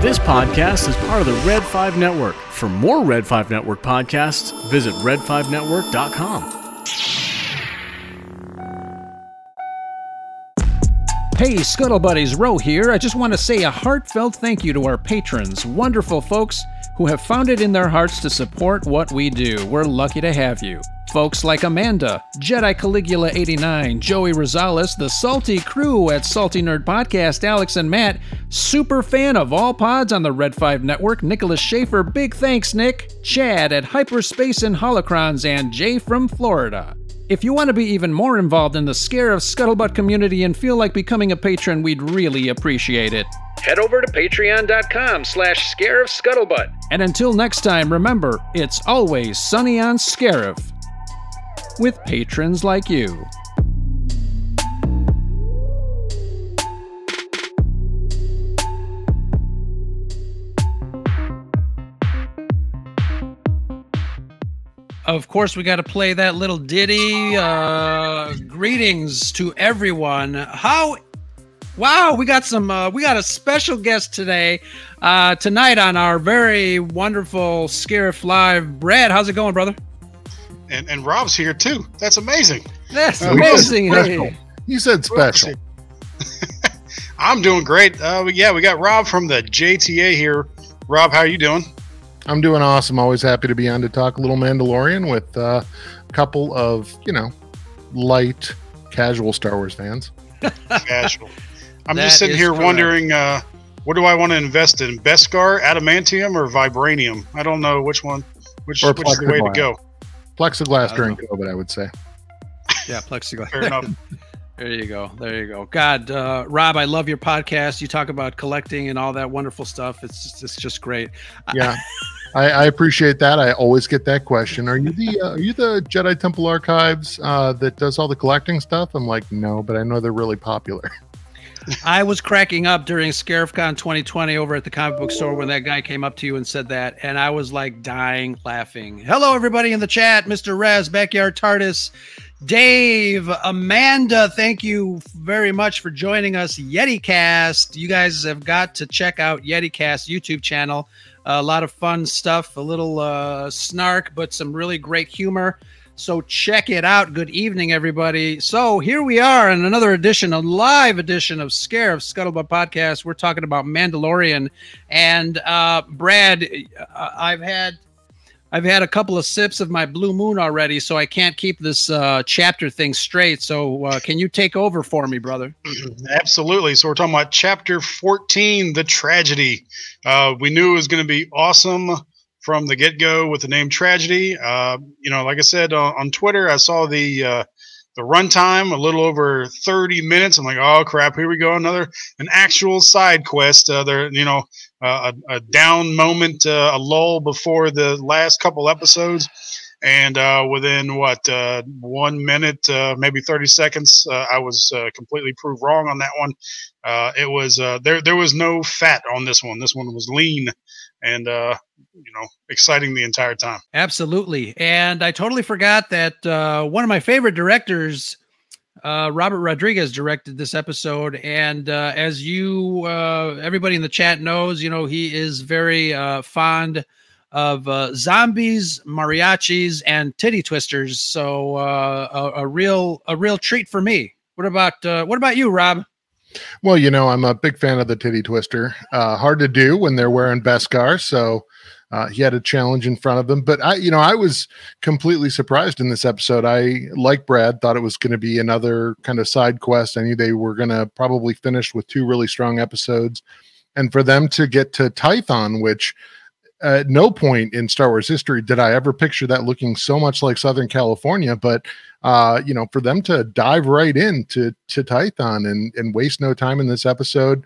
This podcast is part of the Red 5 Network. For more Red 5 Network podcasts, visit red5network.com. Hey, Scuttle Buddies, here. I just want to say a heartfelt thank you to our patrons, wonderful folks who have found it in their hearts to support what we do. We're lucky to have you. Folks like Amanda, Jedi Caligula 89, Joey Rosales, the Salty Crew at Salty Nerd Podcast, Alex and Matt, super fan of all pods on the Red 5 Network, Nicholas Schaefer, big thanks, Nick, Chad at Hyperspace and Holocrons, and Jay from Florida. If you want to be even more involved in the Scarif Scuttlebutt community and feel like becoming a patron, we'd really appreciate it. Head over to patreon.com slash scare of scuttlebutt. And until next time, remember, it's always sunny on Scarif. With patrons like you. Of course, we got to play that little ditty. Uh, greetings to everyone. How? Wow, we got some. Uh, we got a special guest today, uh, tonight on our very wonderful Scarif Live. Brad, how's it going, brother? And and Rob's here too. That's amazing. That's Uh, amazing. special. Hey. You said special. I'm doing great. Uh, yeah, we got Rob from the JTA here. Rob, how are you doing? I'm doing awesome. Always happy to be on to talk a little Mandalorian with uh, a couple of, you know, light, casual Star Wars fans. Casual. I'm That just sitting here correct. wondering, uh, what do I want to invest in? Beskar, adamantium, or vibranium? I don't know which one. Which, which is the way to go? Plexiglass during don't COVID, I would say. Yeah, plexiglass. Fair enough. There you go. There you go. God, uh, Rob, I love your podcast. You talk about collecting and all that wonderful stuff. It's just, it's just great. Yeah. I, I appreciate that. I always get that question. Are you the uh, are you the Jedi Temple Archives uh, that does all the collecting stuff? I'm like, no, but I know they're really popular. I was cracking up during ScarifCon 2020 over at the comic book store when that guy came up to you and said that, and I was like dying laughing. Hello, everybody in the chat, Mr. Rez, Backyard TARDIS, Dave, Amanda. Thank you very much for joining us. YetiCast, you guys have got to check out YetiCast YouTube channel. a lot of fun stuff, a little uh, snark, but some really great humor. So check it out. Good evening, everybody. So here we are in another edition, a live edition of Scarif Scuttlebutt Podcast. We're talking about Mandalorian, and uh, Brad, uh, I've had. I've had a couple of sips of my Blue Moon already, so I can't keep this uh, chapter thing straight. So, uh, can you take over for me, brother? Absolutely. So we're talking about chapter 14, the tragedy. Uh, we knew it was going to be awesome from the get go with the name tragedy. Uh, you know, like I said on, on Twitter, I saw the uh, the runtime a little over 30 minutes. I'm like, oh crap, here we go, another an actual side quest. Uh, there, you know, uh, a, a down moment, uh, a lull before the last couple episodes. And uh, within what uh, one minute, uh, maybe thirty seconds, uh, I was uh, completely proved wrong on that one. Uh, it was uh, there. There was no fat on this one. This one was lean, and uh, you know, exciting the entire time. Absolutely. And I totally forgot that uh, one of my favorite directors, uh, Robert Rodriguez, directed this episode. And uh, as you, uh, everybody in the chat knows, you know, he is very uh, fond of uh, zombies, mariachis, and titty twisters. So uh, a, a real, a real treat for me. What about, uh, what about you, Rob? Well, you know, I'm a big fan of the titty twister. Uh, hard to do when they're wearing Beskar, so uh, he had a challenge in front of him. But I, you know, I was completely surprised in this episode. I, like Brad, thought it was going to be another kind of side quest. I knew they were going to probably finish with two really strong episodes, and for them to get to Tython, which at no point in Star Wars history did I ever picture that looking so much like Southern California, but uh, you know, for them to dive right into to Tython and and waste no time in this episode,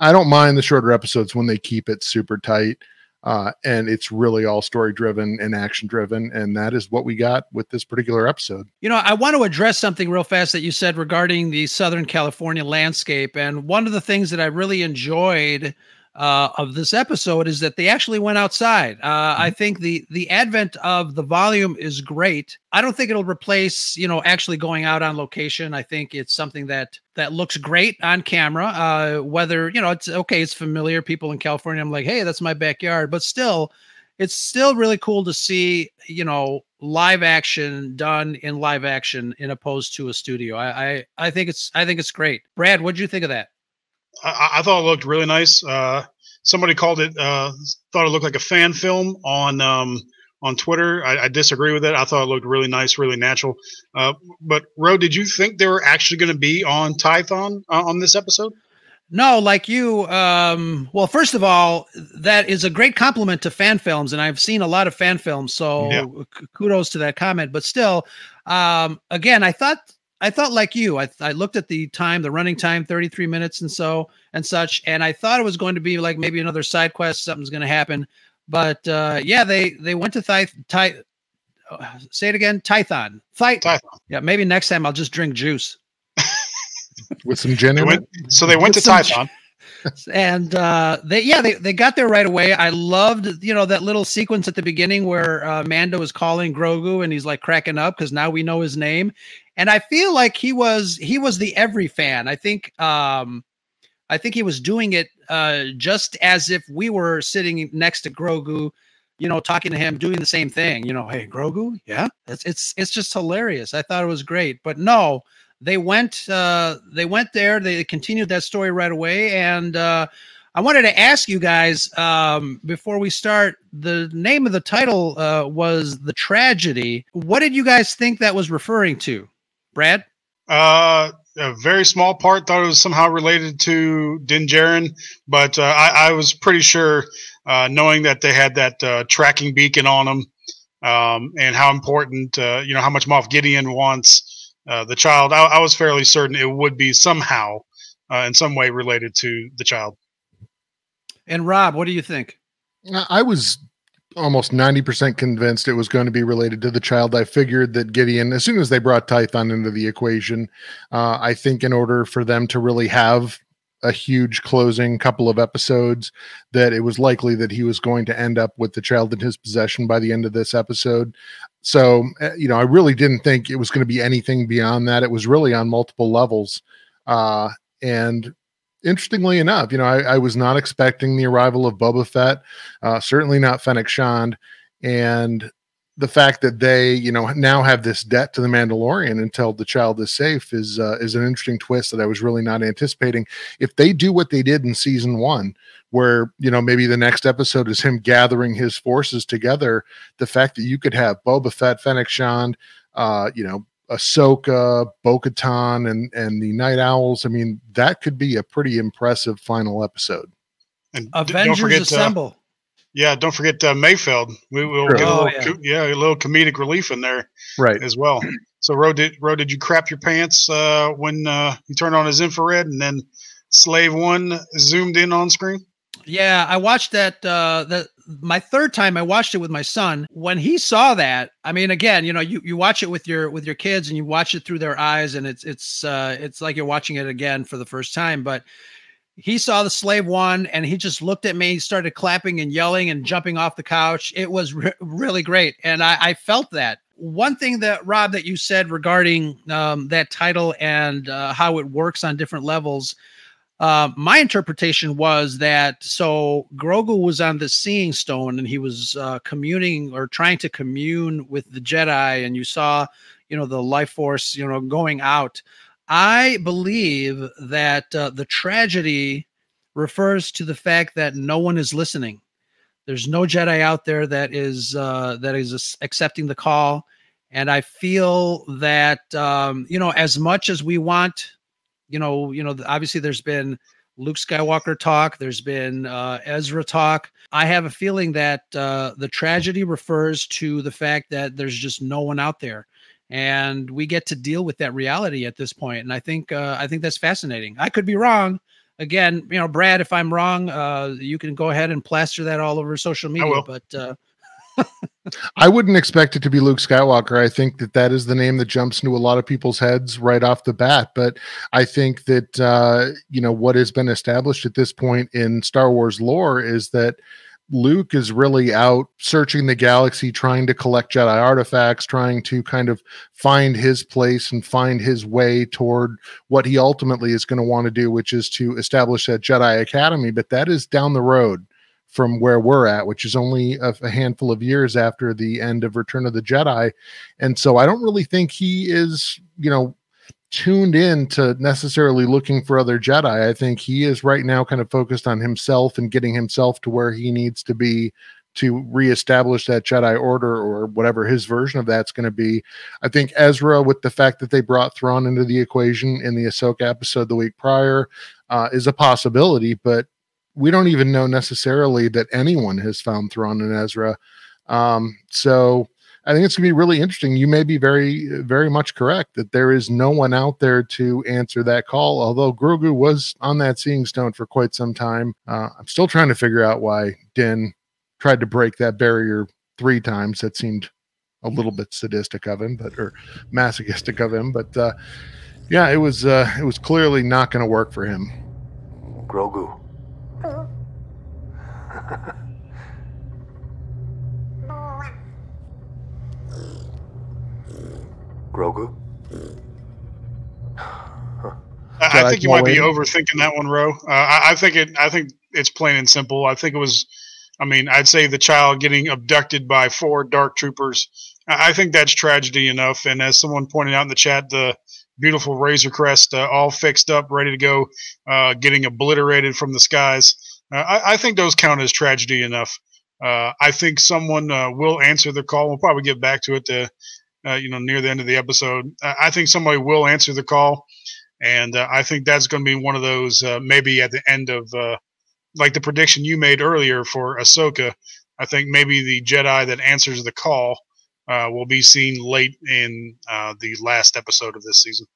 I don't mind the shorter episodes when they keep it super tight. Uh, and it's really all story driven and action driven, and that is what we got with this particular episode. You know, I want to address something real fast that you said regarding the Southern California landscape. And one of the things that I really enjoyed uh, of this episode is that they actually went outside. Uh, I think the the advent of the volume is great. I don't think it'll replace you know actually going out on location. I think it's something that that looks great on camera. Uh, whether you know it's okay, it's familiar. People in California, I'm like, hey, that's my backyard, but still, it's still really cool to see you know live action done in live action in opposed to a studio. I I, I think it's I think it's great. Brad, what do you think of that? I, I, thought it looked really nice. Uh, somebody called it uh, thought it looked like a fan film on um, on Twitter. I, I, disagree with it. I thought it looked really nice, really natural. Uh, but Ro, did you think they were actually going to be on Tython uh, on this episode? No, like you. Um, well, first of all, that is a great compliment to fan films, and I've seen a lot of fan films, so yeah. kudos to that comment. But still, um, again, I thought I thought like you. I, I looked at the time, the running time, 33 minutes and so and such, and I thought it was going to be like maybe another side quest, something's going to happen. But uh, yeah, they they went to Ty, Ty uh, say it again, Tython. Ty- Tython. Yeah, maybe next time I'll just drink juice with some gin in it. So they went with to Tython. And uh, they yeah they, they got there right away i loved you know that little sequence at the beginning where uh, mando is calling grogu and he's like cracking up because now we know his name and I feel like he was he was the every fan. I think um, I think he was doing it uh, just as if we were sitting next to Grogu, you know, talking to him, doing the same thing. You know, hey Grogu, yeah, it's it's it's just hilarious. I thought it was great, but no, they went uh, they went there. They continued that story right away, and uh, I wanted to ask you guys um, before we start. The name of the title uh, was the tragedy. What did you guys think that was referring to? Brad? Uh, a very small part thought it was somehow related to Din Djarin, but uh, I, I, was pretty sure, uh, knowing that they had that uh, tracking beacon on them, um, and how important, uh, you know, how much Moff Gideon wants uh, the child. I, I, was fairly certain it would be somehow, uh, in some way, related to the child. And Rob, what do you think? I was almost 90% convinced it was going to be related to the child. I figured that Gideon, as soon as they brought Tython into the equation, uh, I think in order for them to really have a huge closing couple of episodes, that it was likely that he was going to end up with the child in his possession by the end of this episode. So, uh, you know, I really didn't think it was going to be anything beyond that. It was really on multiple levels. Uh, and interestingly enough, you know, I, I, was not expecting the arrival of Boba Fett, uh, certainly not Fennec Shand, and the fact that they, you know, now have this debt to the Mandalorian until the child is safe is uh, is an interesting twist that I was really not anticipating. If they do what they did in season one, where you know maybe the next episode is him gathering his forces together, the fact that you could have Boba Fett, Fennec Shand, uh, you know, Ahsoka, Bo-Katan, and and the Night Owls. I mean, that could be a pretty impressive final episode. And Avengers forget, Assemble. Uh, yeah, don't forget uh, Mayfeld. We will get a little, oh, yeah. yeah. a little comedic relief in there, right, as well. So, Ro, did Ro, did you crap your pants uh, when uh, he turned on his infrared and then Slave One zoomed in on screen? Yeah, I watched that. Uh, that my third time I watched it with my son. When he saw that, I mean, again, you know, you, you watch it with your with your kids and you watch it through their eyes, and it's it's uh, it's like you're watching it again for the first time. But he saw the slave one, and he just looked at me, He started clapping and yelling and jumping off the couch. It was re- really great, and I, I felt that. One thing that Rob that you said regarding um, that title and uh, how it works on different levels uh, my interpretation was that so Grogu was on the Seeing Stone and he was uh, communing or trying to commune with the Jedi, and you saw, you know, the life force, you know, going out. I believe that uh, the tragedy refers to the fact that no one is listening. There's no Jedi out there that is uh, that is accepting the call, and I feel that um, you know, as much as we want you know, you know, obviously there's been Luke Skywalker talk. There's been uh, Ezra talk. I have a feeling that uh, the tragedy refers to the fact that there's just no one out there, and we get to deal with that reality at this point. And I think uh, I think that's fascinating. I could be wrong. Again, you know, Brad, if I'm wrong, uh, you can go ahead and plaster that all over social media. But uh, I wouldn't expect it to be Luke Skywalker. I think that that is the name that jumps into a lot of people's heads right off the bat. But I think that uh, you know what has been established at this point in Star Wars lore is that Luke is really out searching the galaxy, trying to collect Jedi artifacts, trying to kind of find his place and find his way toward what he ultimately is going to want to do, which is to establish that Jedi Academy. But that is down the road from where we're at, which is only a, a, handful of years after the end of Return of the Jedi. And so I don't really think he is, you know, tuned in to necessarily looking for other Jedi. I think he is right now kind of focused on himself and getting himself to where he needs to be to reestablish that Jedi Order or whatever his version of that's going to be. I think Ezra, with the fact that they brought Thrawn into the equation in the Ahsoka episode the week prior, uh, is a possibility, but we don't even know necessarily that anyone has found Thrawn and Ezra. Um, so I think it's going to be really interesting. You may be very, very much correct that there is no one out there to answer that call. Although Grogu was on that seeing stone for quite some time, uh, I'm still trying to figure out why Din tried to break that barrier three times. That seemed a little bit sadistic of him, but or masochistic of him. But uh, yeah, it was uh, it was clearly not going to work for him. Grogu. Grogu? I, I think you might be overthinking that one, Ro. Uh, I, I, think it. I think it's plain and simple. I think it was. I mean, I'd say the child getting abducted by four dark troopers. I, I think that's tragedy enough. And as someone pointed out in the chat, the beautiful Razor Crest, uh, all fixed up, ready to go, uh, getting obliterated from the skies. Uh, I, I, think those count as tragedy enough. Uh, I think someone uh, will answer the call. We'll probably get back to it to uh, you know, near the end of the episode. I think somebody will answer the call, and uh, I think that's going to be one of those uh, maybe at the end of uh, like the prediction you made earlier for Ahsoka. I think maybe the Jedi that answers the call uh, will be seen late in uh, the last episode of this season.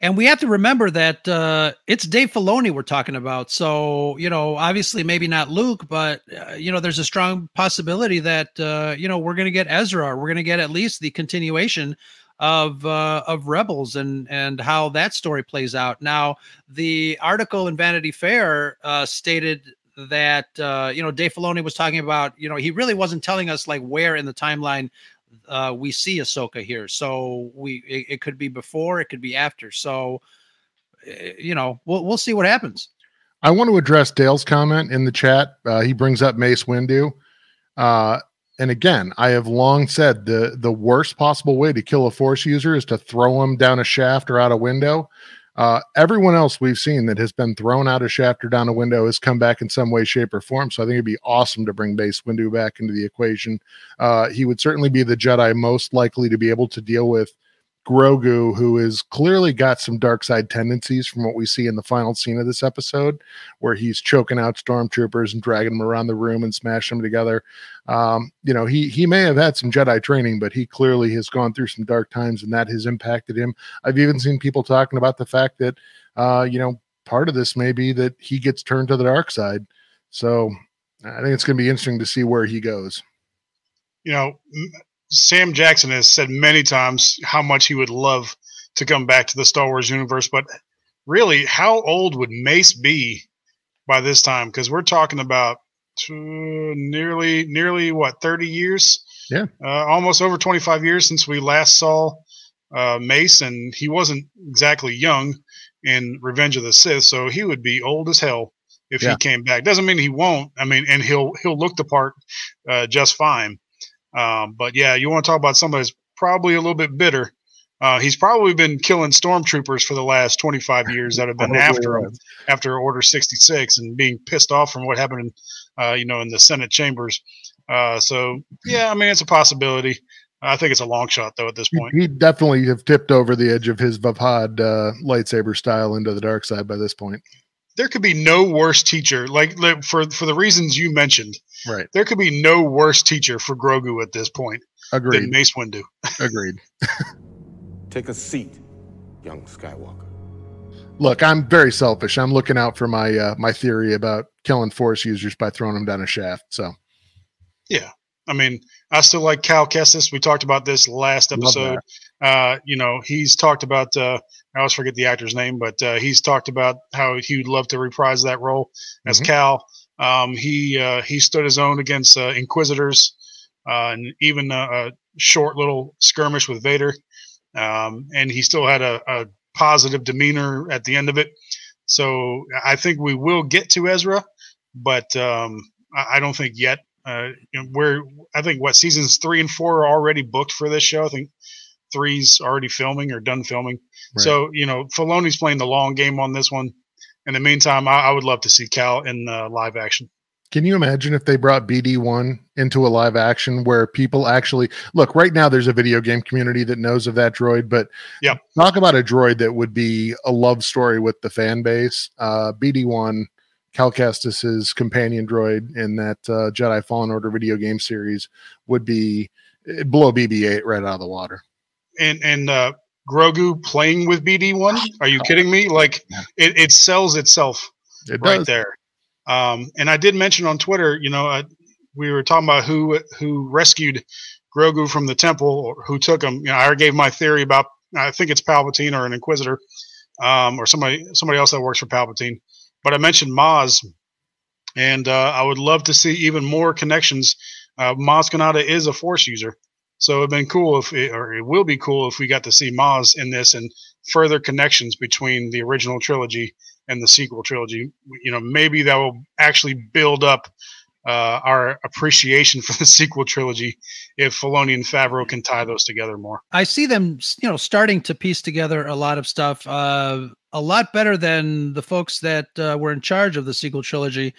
And we have to remember that uh, it's Dave Filoni we're talking about. So, you know, obviously maybe not Luke, but, uh, you know, there's a strong possibility that, uh, you know, we're going to get Ezra. We're going to get at least the continuation of uh, of Rebels and and how that story plays out. Now, the article in Vanity Fair uh, stated that uh, you know Dave Filoni was talking about you know he really wasn't telling us like where in the timeline uh, we see Ahsoka here. So we it, it, could be before, it could be after. So eh, you know, we'll we'll see what happens. I want to address Dale's comment in the chat. Uh, he brings up Mace Windu. Uh, and again, I have long said the the worst possible way to kill a force user is to throw him down a shaft or out a window. Uh, everyone else we've seen that has been thrown out a shaft or down a window has come back in some way, shape, or form. So I think it'd be awesome to bring Mace Windu back into the equation. Uh, he would certainly be the Jedi most likely to be able to deal with Grogu, who has clearly got some dark side tendencies from what we see in the final scene of this episode, where he's choking out stormtroopers and dragging them around the room and smashing them together. Um, you know, he he may have had some Jedi training, but he clearly has gone through some dark times, and that has impacted him. I've even seen people talking about the fact that, uh, you know, part of this may be that he gets turned to the dark side. So I think it's going to be interesting to see where he goes. You know, Sam Jackson has said many times how much he would love to come back to the Star Wars universe, but really, how old would Mace be by this time? Because we're talking about nearly, nearly what, thirty years? Yeah, uh, almost over twenty-five years since we last saw uh, Mace, and he wasn't exactly young in Revenge of the Sith, so he would be old as hell if yeah. he came back. Doesn't mean he won't. I mean, and he'll he'll look the part uh, just fine. Um, but yeah, you want to talk about somebody that's probably a little bit bitter. Uh, he's probably been killing stormtroopers for the last 25 years that have been after him after Order 66 and being pissed off from what happened, in, uh, you know, in the Senate chambers. Uh, so yeah, I mean, it's a possibility. I think it's a long shot though at this point. He definitely have tipped over the edge of his Vaapad uh, lightsaber style into the dark side by this point. There could be no worse teacher, like, like for for the reasons you mentioned. Right. There could be no worse teacher for Grogu at this point Agreed. than Mace Windu. Agreed. Take a seat, young Skywalker. Look, I'm very selfish. I'm looking out for my uh, my theory about killing Force users by throwing them down a shaft. So, yeah, I mean, I still like Cal Kestis. We talked about this last episode. Uh, you know, he's talked about. Uh, I always forget the actor's name, but uh, he's talked about how he would love to reprise that role as Mhm. Cal. Um, he uh, he stood his own against uh, Inquisitors, uh, and even a, a short little skirmish with Vader. Um, and he still had a, a positive demeanor at the end of it. So I think we will get to Ezra, but um, I, I don't think yet. Uh, we're I think what seasons three and four are already booked for this show. I think three's already filming or done filming. Right. So you know, Filoni's playing the long game on this one. In the meantime, I, I would love to see Cal in uh, live action. Can you imagine if they brought BD1 into a live action where people actually look right now? There's a video game community that knows of that droid, but yeah, talk about a droid that would be a love story with the fan base. Uh, BD1, Cal Kestis's companion droid in that uh, Jedi Fallen Order video game series would be blow BB-8 right out of the water. and and uh, Grogu playing with BD one. Are you kidding me? Like it, it sells itself It right does. there. Um, and I did mention on Twitter, you know, uh, we were talking about who who rescued Grogu from the temple or who took him. You know, I already gave my theory about. I think it's Palpatine or an Inquisitor, um, or somebody somebody else that works for Palpatine. But I mentioned Maz, and uh, I would love to see even more connections. Uh, Maz Kanata is a Force user, so it'd been cool if, it, or it will be cool if we got to see Maz in this and further connections between the original trilogy and the sequel trilogy. You know, maybe that will actually build up uh, our appreciation for the sequel trilogy if Filoni and Favreau can tie those together more. I see them, you know, starting to piece together a lot of stuff, uh, a lot better than the folks that uh, were in charge of the sequel trilogy.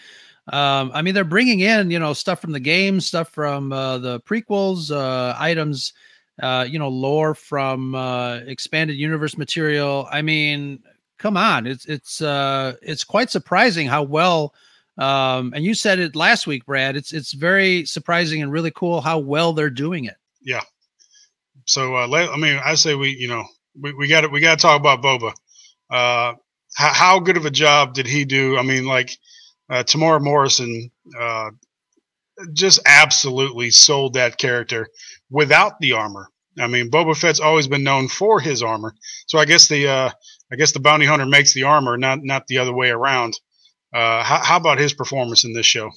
Um, I mean, they're bringing in, you know, stuff from the games, stuff from uh, the prequels, uh, items, uh, you know, lore from uh, expanded universe material. I mean, come on, it's it's uh, it's quite surprising how well. Um, and you said it last week, Brad. It's it's very surprising and really cool how well they're doing it. Yeah. So, uh, let, I mean, I say we, you know, we, we got to we got to talk about Boba. Uh, how, how good of a job did he do? I mean, like uh, Temuera Morrison uh, just absolutely sold that character without the armor. I mean, Boba Fett's always been known for his armor, so I guess the uh, I guess the bounty hunter makes the armor, not not the other way around. Uh, how, how about his performance in this show?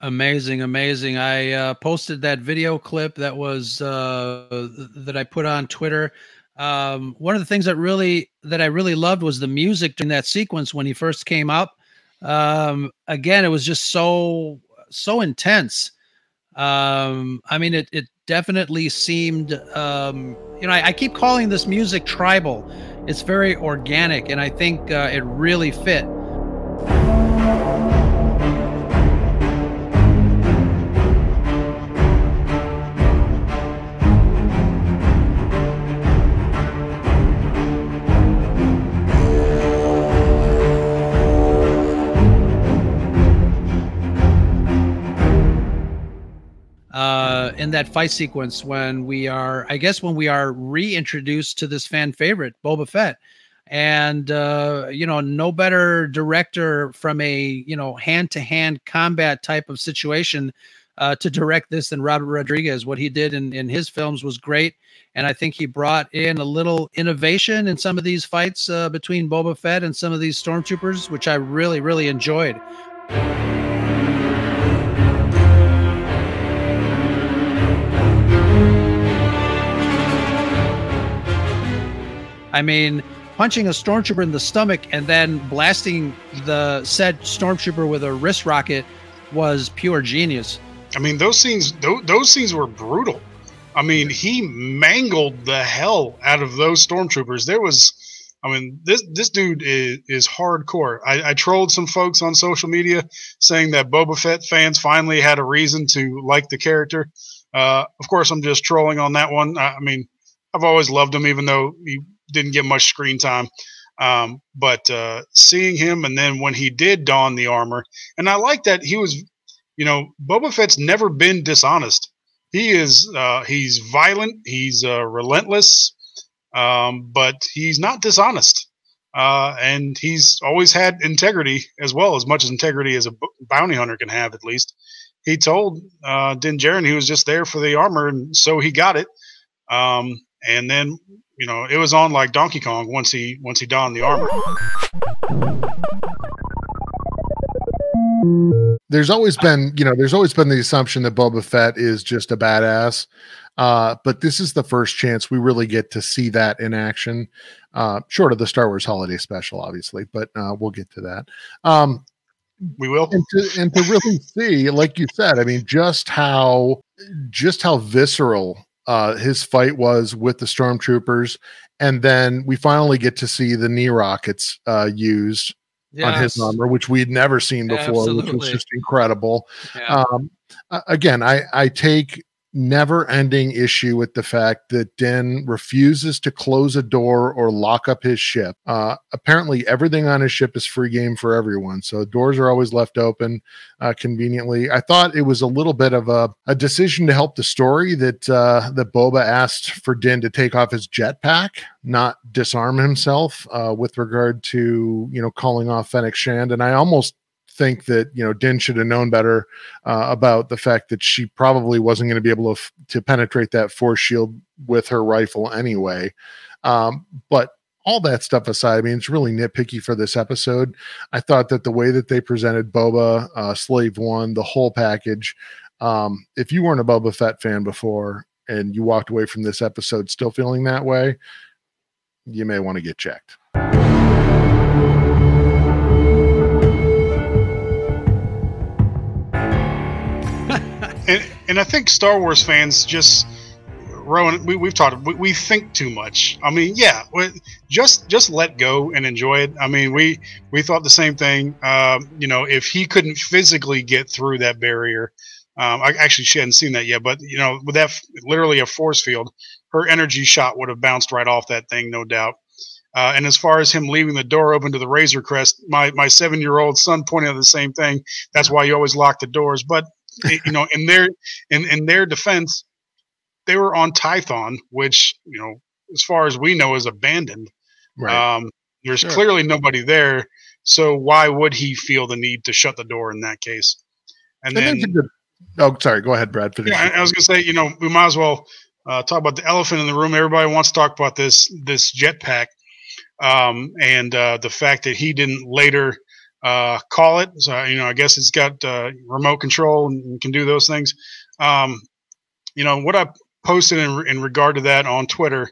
Amazing, amazing. I uh, posted that video clip that was uh, that I put on Twitter. Um, one of the things that really that I really loved was the music during that sequence when he first came up. Um, again, it was just so so intense. Um, I mean, it it definitely seemed. Um, you know, I, I keep calling this music tribal. It's very organic, and I think uh, it really fit. That fight sequence when we are, I guess, when we are reintroduced to this fan favorite, Boba Fett. And, uh, you know, no better director from a, you know, hand to hand combat type of situation uh, to direct this than Robert Rodriguez. What he did in, in his films was great. And I think he brought in a little innovation in some of these fights uh, between Boba Fett and some of these stormtroopers, which I really, really enjoyed. I mean, punching a stormtrooper in the stomach and then blasting the said stormtrooper with a wrist rocket was pure genius. I mean, those scenes those, those scenes were brutal. I mean, he mangled the hell out of those stormtroopers. There was, I mean, this this dude is is hardcore. I, I trolled some folks on social media saying that Boba Fett fans finally had a reason to like the character. Uh, of course, I'm just trolling on that one. I, I mean, I've always loved him, even though he didn't get much screen time. Um, but uh, seeing him, and then when he did don the armor, and I like that he was, you know, Boba Fett's never been dishonest. He is, uh, he's violent, he's uh, relentless, um, but he's not dishonest. Uh, and he's always had integrity as well, as much as integrity as a bounty hunter can have, at least. he told uh, Din Djarin he was just there for the armor, and so he got it. Um, and then you know it was on like Donkey Kong once he once he donned the armor. There's always been, you know, there's always been the assumption that Boba Fett is just a badass. Uh, but this is the first chance we really get to see that in action, uh, short of the Star Wars Holiday Special, obviously. But uh, we'll get to that. Um, we will, and to, and to really see, like you said, I mean, just how just how visceral uh, his fight was with the stormtroopers, and then we finally get to see the knee rockets uh, used yes. on his armor, which we'd never seen before, Absolutely. which was just incredible. Yeah. Um, again, I I take never ending issue with the fact that Din refuses to close a door or lock up his ship. Uh, apparently, everything on his ship is free game for everyone. So doors are always left open uh, conveniently. I thought it was a little bit of a, a decision to help the story that uh, that Boba asked for Din to take off his jetpack, not disarm himself uh, with regard to, you know, calling off Fennec Shand. And I almost think that you know Din should have known better uh, about the fact that she probably wasn't going to be able to f- to penetrate that force shield with her rifle anyway. Um, but all that stuff aside, I mean, it's really nitpicky for this episode. I thought that the way that they presented Boba, uh, Slave One, the whole package. Um, if you weren't a Boba Fett fan before and you walked away from this episode still feeling that way, you may want to get checked. And, I think Star Wars fans just Rowan, we, we've talked. We, we, think too much. I mean, yeah, just just let go and enjoy it. I mean, we we thought the same thing. Um, you know, if he couldn't physically get through that barrier, um, I actually she hadn't seen that yet, but you know, with that literally a force field, her energy shot would have bounced right off that thing, no doubt. Uh, and as far as him leaving the door open to the Razor Crest, my my seven year old son pointed out the same thing. That's why you always lock the doors. But you know, in their in in their defense, they were on Tython, which you know, as far as we know, is abandoned. Right. Um, there's sure. clearly nobody there, so why would he feel the need to shut the door in that case? And then, oh, sorry, go ahead, Brad. Finish yeah, I, I was gonna say, you know, we might as well uh, talk about the elephant in the room. Everybody wants to talk about this this jetpack, um, and uh, the fact that he didn't later uh, call it. So you know, I guess it's got uh, remote control and can do those things. Um, you know what I posted in, in regard to that on Twitter.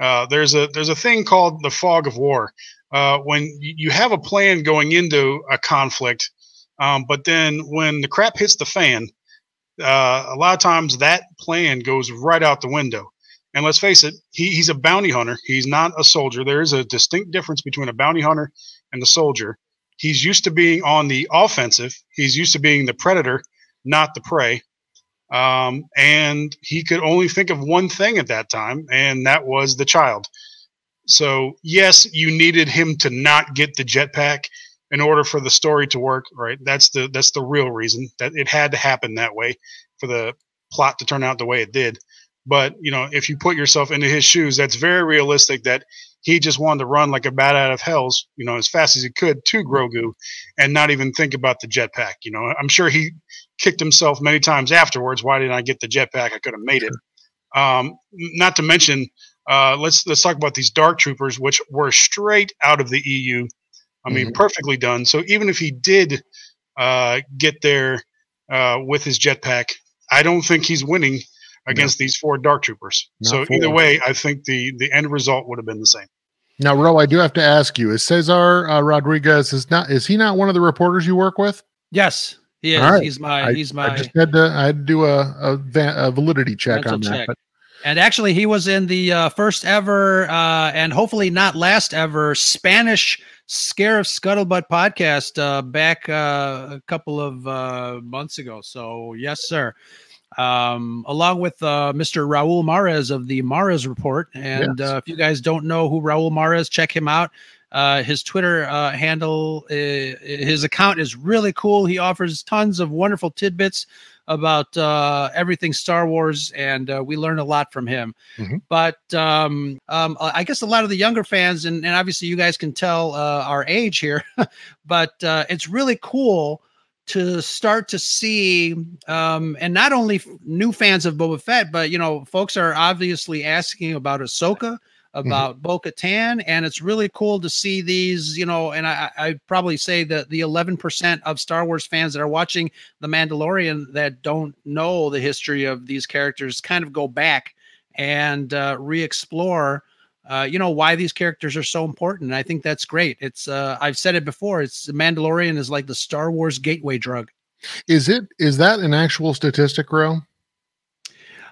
Uh, there's a there's a thing called the fog of war. Uh, when you have a plan going into a conflict, um, but then when the crap hits the fan, uh, a lot of times that plan goes right out the window. And let's face it, he, he's a bounty hunter. He's not a soldier. There is a distinct difference between a bounty hunter and a soldier. He's used to being on the offensive. He's used to being the predator, not the prey. Um, and he could only think of one thing at that time, and that was the child. So yes, you needed him to not get the jetpack in order for the story to work. Right? That's the that's the real reason that it had to happen that way for the plot to turn out the way it did. But you know, if you put yourself into his shoes, that's very realistic. That he just wanted to run like a bat out of hell's, you know, as fast as he could to Grogu, and not even think about the jetpack. You know, I'm sure he kicked himself many times afterwards. Why didn't I get the jetpack? I could have made it. Um, not to mention, uh, let's let's talk about these dark troopers, which were straight out of the EU. I mean, mm-hmm. perfectly done. So even if he did uh, get there uh, with his jetpack, I don't think he's winning against no. these four dark troopers. Not so four. either way, I think the the end result would have been the same. Now, Ro, I do have to ask you: Is Cesar uh, Rodriguez is not is he not one of the reporters you work with? Yes, he is. Right. He's my. I, he's my. I just had to. I had to do a a, a validity check on check. that. But. And actually, he was in the uh, first ever, uh, and hopefully not last ever, Spanish Scarif Scuttlebutt podcast uh, back uh, a couple of uh, months ago. So, yes, sir um, along with uh, Mr. Raul Mares of the Mares Report. And yes. uh, if you guys don't know who Raul Mares, check him out. Uh, his Twitter uh, handle, uh, his account is really cool. He offers tons of wonderful tidbits about uh, everything Star Wars, and uh, we learn a lot from him. Mm-hmm. But um, um, I guess a lot of the younger fans, and, and obviously you guys can tell uh, our age here, but uh, it's really cool to start to see, um, and not only new fans of Boba Fett, but you know, folks are obviously asking about Ahsoka, about mm-hmm. Bo Katan, and it's really cool to see these, you know, and I, I probably say that the 11% of Star Wars fans that are watching The Mandalorian that don't know the history of these characters kind of go back and uh, re-explore uh, you know why these characters are so important. And I think that's great. It's uh, I've said it before. It's Mandalorian is like the Star Wars gateway drug. Is it? Is that an actual statistic, Ro?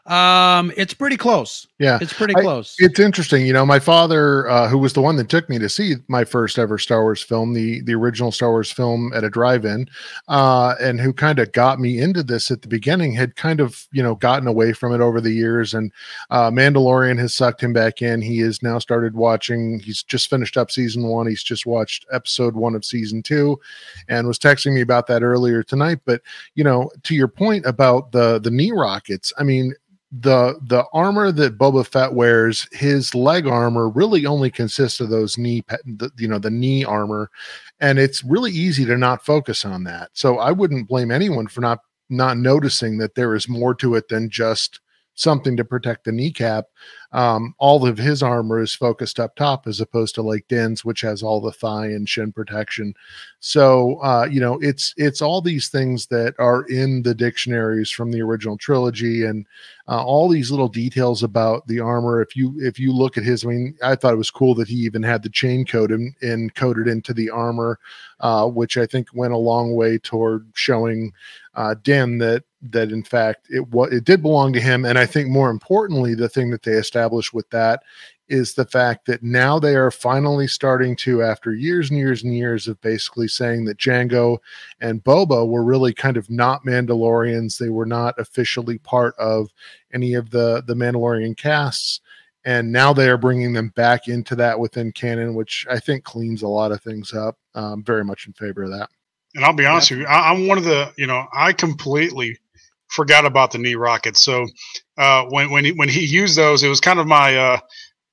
Um, it's pretty close. Yeah, it's pretty close. I, it's interesting. You know, my father, uh, who was the one that took me to see my first ever Star Wars film, the the original Star Wars film at a drive-in, uh, and who kind of got me into this at the beginning, had kind of you know gotten away from it over the years, and uh, Mandalorian has sucked him back in. He has now started watching. He's just finished up season one. He's just watched episode one of season two, and was texting me about that earlier tonight. But you know, to your point about the the knee rockets, I mean the the armor that Boba Fett wears, his leg armor really only consists of those knee, the, you know, the knee armor, and it's really easy to not focus on that. So I wouldn't blame anyone for not not noticing that there is more to it than just something to protect the kneecap. Um, all of his armor is focused up top as opposed to like Din's, which has all the thigh and shin protection. So uh, you know, it's it's all these things that are in the dictionaries from the original trilogy, and uh, all these little details about the armor. If you if you look at his, I mean, I thought it was cool that he even had the chain code and, and coded into the armor, uh, which I think went a long way toward showing uh, Din that that in fact it what it did belong to him. And I think more importantly, the thing that they established with that is the fact that now they are finally starting to, after years and years and years of basically saying that Jango and Boba were really kind of not Mandalorians. They were not officially part of any of the the Mandalorian casts. And now they are bringing them back into that within canon, which I think cleans a lot of things up. Um, very much in favor of that. And I'll be honest yeah. with you, I, am one of the, you know, I completely forgot about the knee rockets. So uh, when when he, when he used those, it was kind of my uh,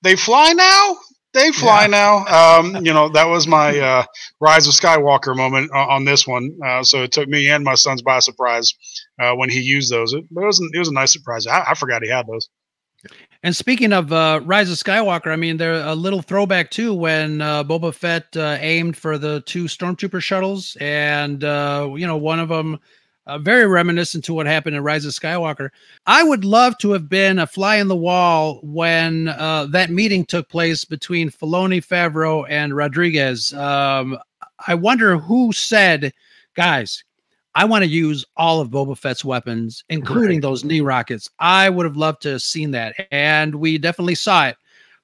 they fly now. They fly yeah. now. Um, you know that was my uh, Rise of Skywalker moment on this one. Uh, so it took me and my sons by surprise uh, when he used those. It, it was it was a nice surprise. I, I forgot he had those. And speaking of uh, Rise of Skywalker, I mean, they're a little throwback too when uh, Boba Fett uh, aimed for the two stormtrooper shuttles, and uh, you know, one of them uh, very reminiscent to what happened in Rise of Skywalker. I would love to have been a fly in the wall when uh, that meeting took place between Filoni, Favreau, and Rodriguez. Um, I wonder who said, guys, I want to use all of Boba Fett's weapons, including right. those knee rockets. I would have loved to have seen that, and we definitely saw it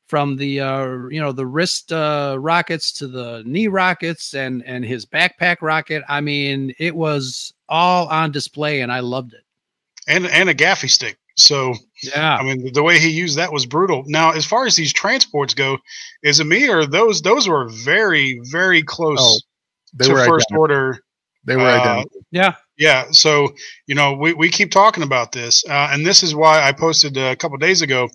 from the uh, you know the wrist uh, rockets to the knee rockets and and his backpack rocket. I mean, it was all on display, and I loved it. And and a gaffi stick. So yeah, I mean the way he used that was brutal. Now, as far as these transports go, is it me or those? Those were very very close oh, to first identical. order. They were uh, identical. Yeah. Yeah. So, you know, we, we keep talking about this. Uh, and this is why I posted a couple days ago.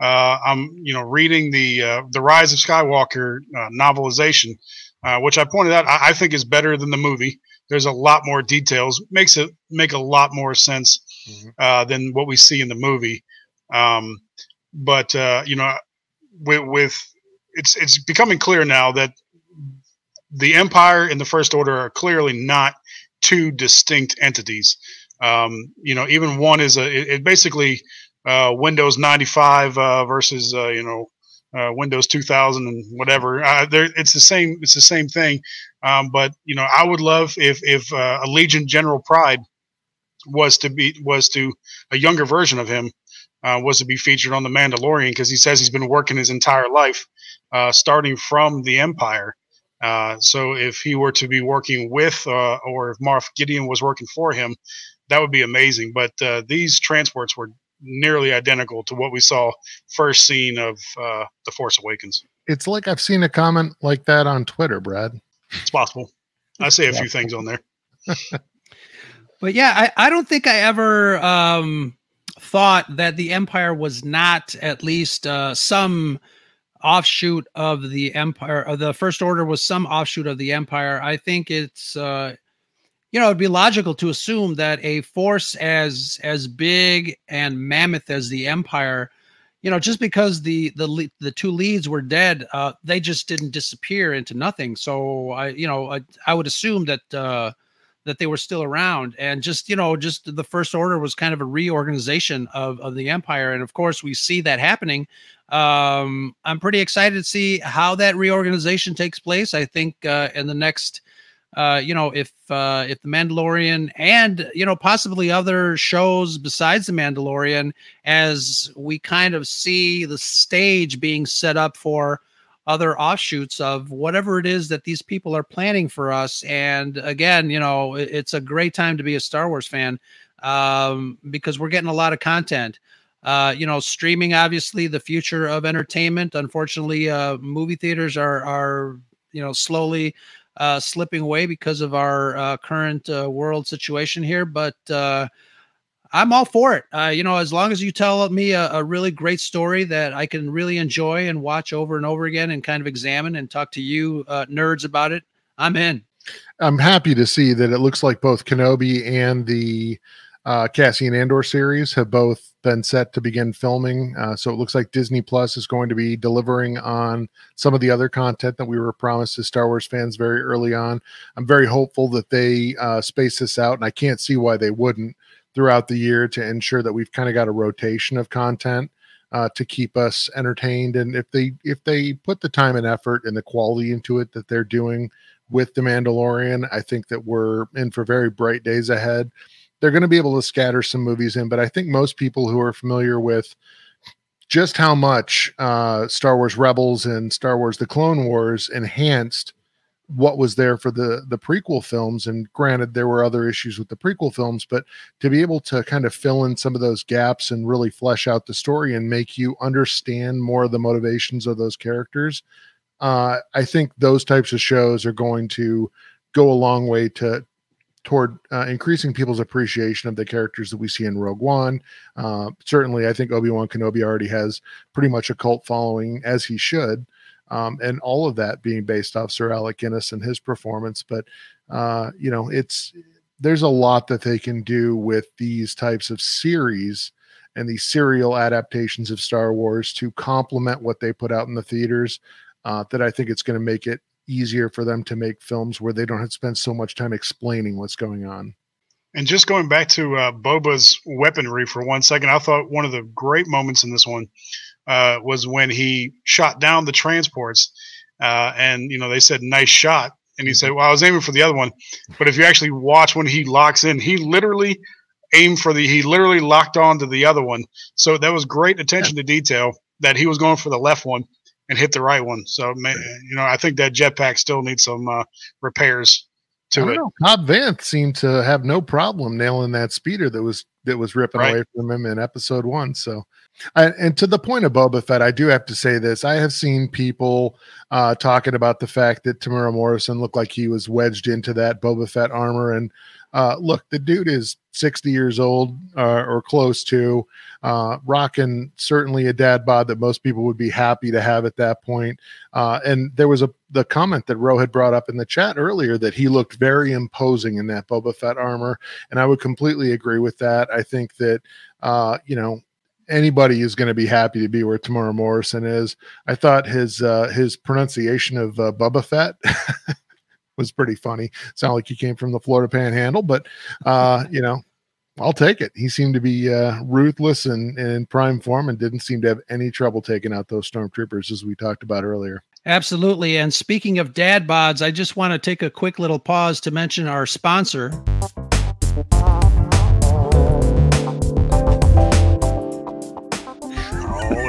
Uh, I'm, you know, reading the uh, the Rise of Skywalker uh, novelization, uh, which I pointed out I, I, think is better than the movie. There's a lot more details, makes it make a lot more sense mm-hmm. than what we see in the movie. Um, but you know, with, with it's it's becoming clear now that the Empire and the First Order are clearly not two distinct entities. Um, you know, even one is a it, it basically uh, Windows 95 uh, versus uh, you know uh, Windows 2000 and whatever. Uh, it's the same. It's the same thing. Um, but you know, I would love if if uh, Allegiant General Pryde was to be was to a younger version of him was to be featured on the Mandalorian because he says he's been working his entire life, starting from the Empire. Uh, so if he were to be working with, uh, or if Moff Gideon was working for him, that would be amazing. But uh, these transports were nearly identical to what we saw first seen of uh, the Force Awakens. It's like I've seen a comment like that on Twitter, Brad. It's possible. I say a few things on there. but yeah, I, I don't think I ever um, thought that the Empire was not at least uh, some offshoot of the empire of the first order was some offshoot of the empire i think it's uh you know, it'd be logical to assume that a force as as big and mammoth as the Empire, you know, just because the the the two leads were dead, uh, they just didn't disappear into nothing. So I, you know, I, I would assume that uh, that they were still around, and just you know, just the First Order was kind of a reorganization of of the Empire, and of course we see that happening. Um, I'm pretty excited to see how that reorganization takes place. I think uh, in the next uh, you know, if uh, if the Mandalorian and you know possibly other shows besides the Mandalorian, as we kind of see the stage being set up for other offshoots of whatever it is that these people are planning for us. And again, you know, it's a great time to be a Star Wars fan um, because we're getting a lot of content. Uh, you know, streaming obviously the future of entertainment. Unfortunately, uh, movie theaters are are you know slowly uh, slipping away because of our uh, current uh, world situation here. But uh, I'm all for it. Uh, you know, as long as you tell me a, a, really great story that I can really enjoy and watch over and over again and kind of examine and talk to you uh, nerds about it, I'm in. I'm happy to see that it looks like both Kenobi and the uh, Cassian Andor series have both been set to begin filming. Uh, so it looks like Disney Plus is going to be delivering on some of the other content that we were promised as Star Wars fans very early on. I'm very hopeful that they uh, space this out, and I can't see why they wouldn't throughout the year to ensure that we've kind of got a rotation of content. Uh, to keep us entertained, and if they if they put the time and effort and the quality into it that they're doing with the Mandalorian, I think that we're in for very bright days ahead they're going to be able to scatter some movies in, but I think most people who are familiar with just how much uh, Star Wars Rebels and Star Wars: The Clone Wars enhanced what was there for the the prequel films. And granted, there were other issues with the prequel films, but to be able to kind of fill in some of those gaps and really flesh out the story and make you understand more of the motivations of those characters, uh, I think those types of shows are going to go a long way to toward uh, increasing people's appreciation of the characters that we see in Rogue One. Uh, certainly, I think Obi Wan Kenobi already has pretty much a cult following, as he should. Um, and all of that being based off Sir Alec Guinness and his performance. But uh, you know, it's there's a lot that they can do with these types of series and these serial adaptations of Star Wars to complement what they put out in the theaters. Uh, that I think it's going to make it easier for them to make films where they don't have to spend so much time explaining what's going on. And just going back to uh, Boba's weaponry for one second, I thought one of the great moments in this one uh, was when he shot down the transports, uh, and you know they said nice shot, and he said, "Well, I was aiming for the other one," but if you actually watch when he locks in, he literally aimed for the he literally locked on to the other one. So that was great attention to detail that he was going for the left one and hit the right one. So, you know, I think that jetpack still needs some uh, repairs to it. Know, Cobb Vanth seemed to have no problem nailing that speeder that was that was ripping right. away from him in episode one. So, I, and to the point of Boba Fett, I do have to say this: I have seen people uh, talking about the fact that Temuera Morrison looked like he was wedged into that Boba Fett armor, and uh, look, the dude is 60 years old uh, or close to, uh, rocking certainly a dad bod that most people would be happy to have at that point. Uh, and there was a the comment that Ro had brought up in the chat earlier that he looked very imposing in that Boba Fett armor, and I would completely agree with that. I think that uh, you know anybody is going to be happy to be where Temuera Morrison is. I thought his uh, his pronunciation of uh, Bubba Fett was pretty funny. Sound like he came from the Florida Panhandle, but uh, you know, I'll take it. He seemed to be uh, ruthless and, and in prime form, and didn't seem to have any trouble taking out those stormtroopers, as we talked about earlier. Absolutely. And speaking of dad bods, I just want to take a quick little pause to mention our sponsor.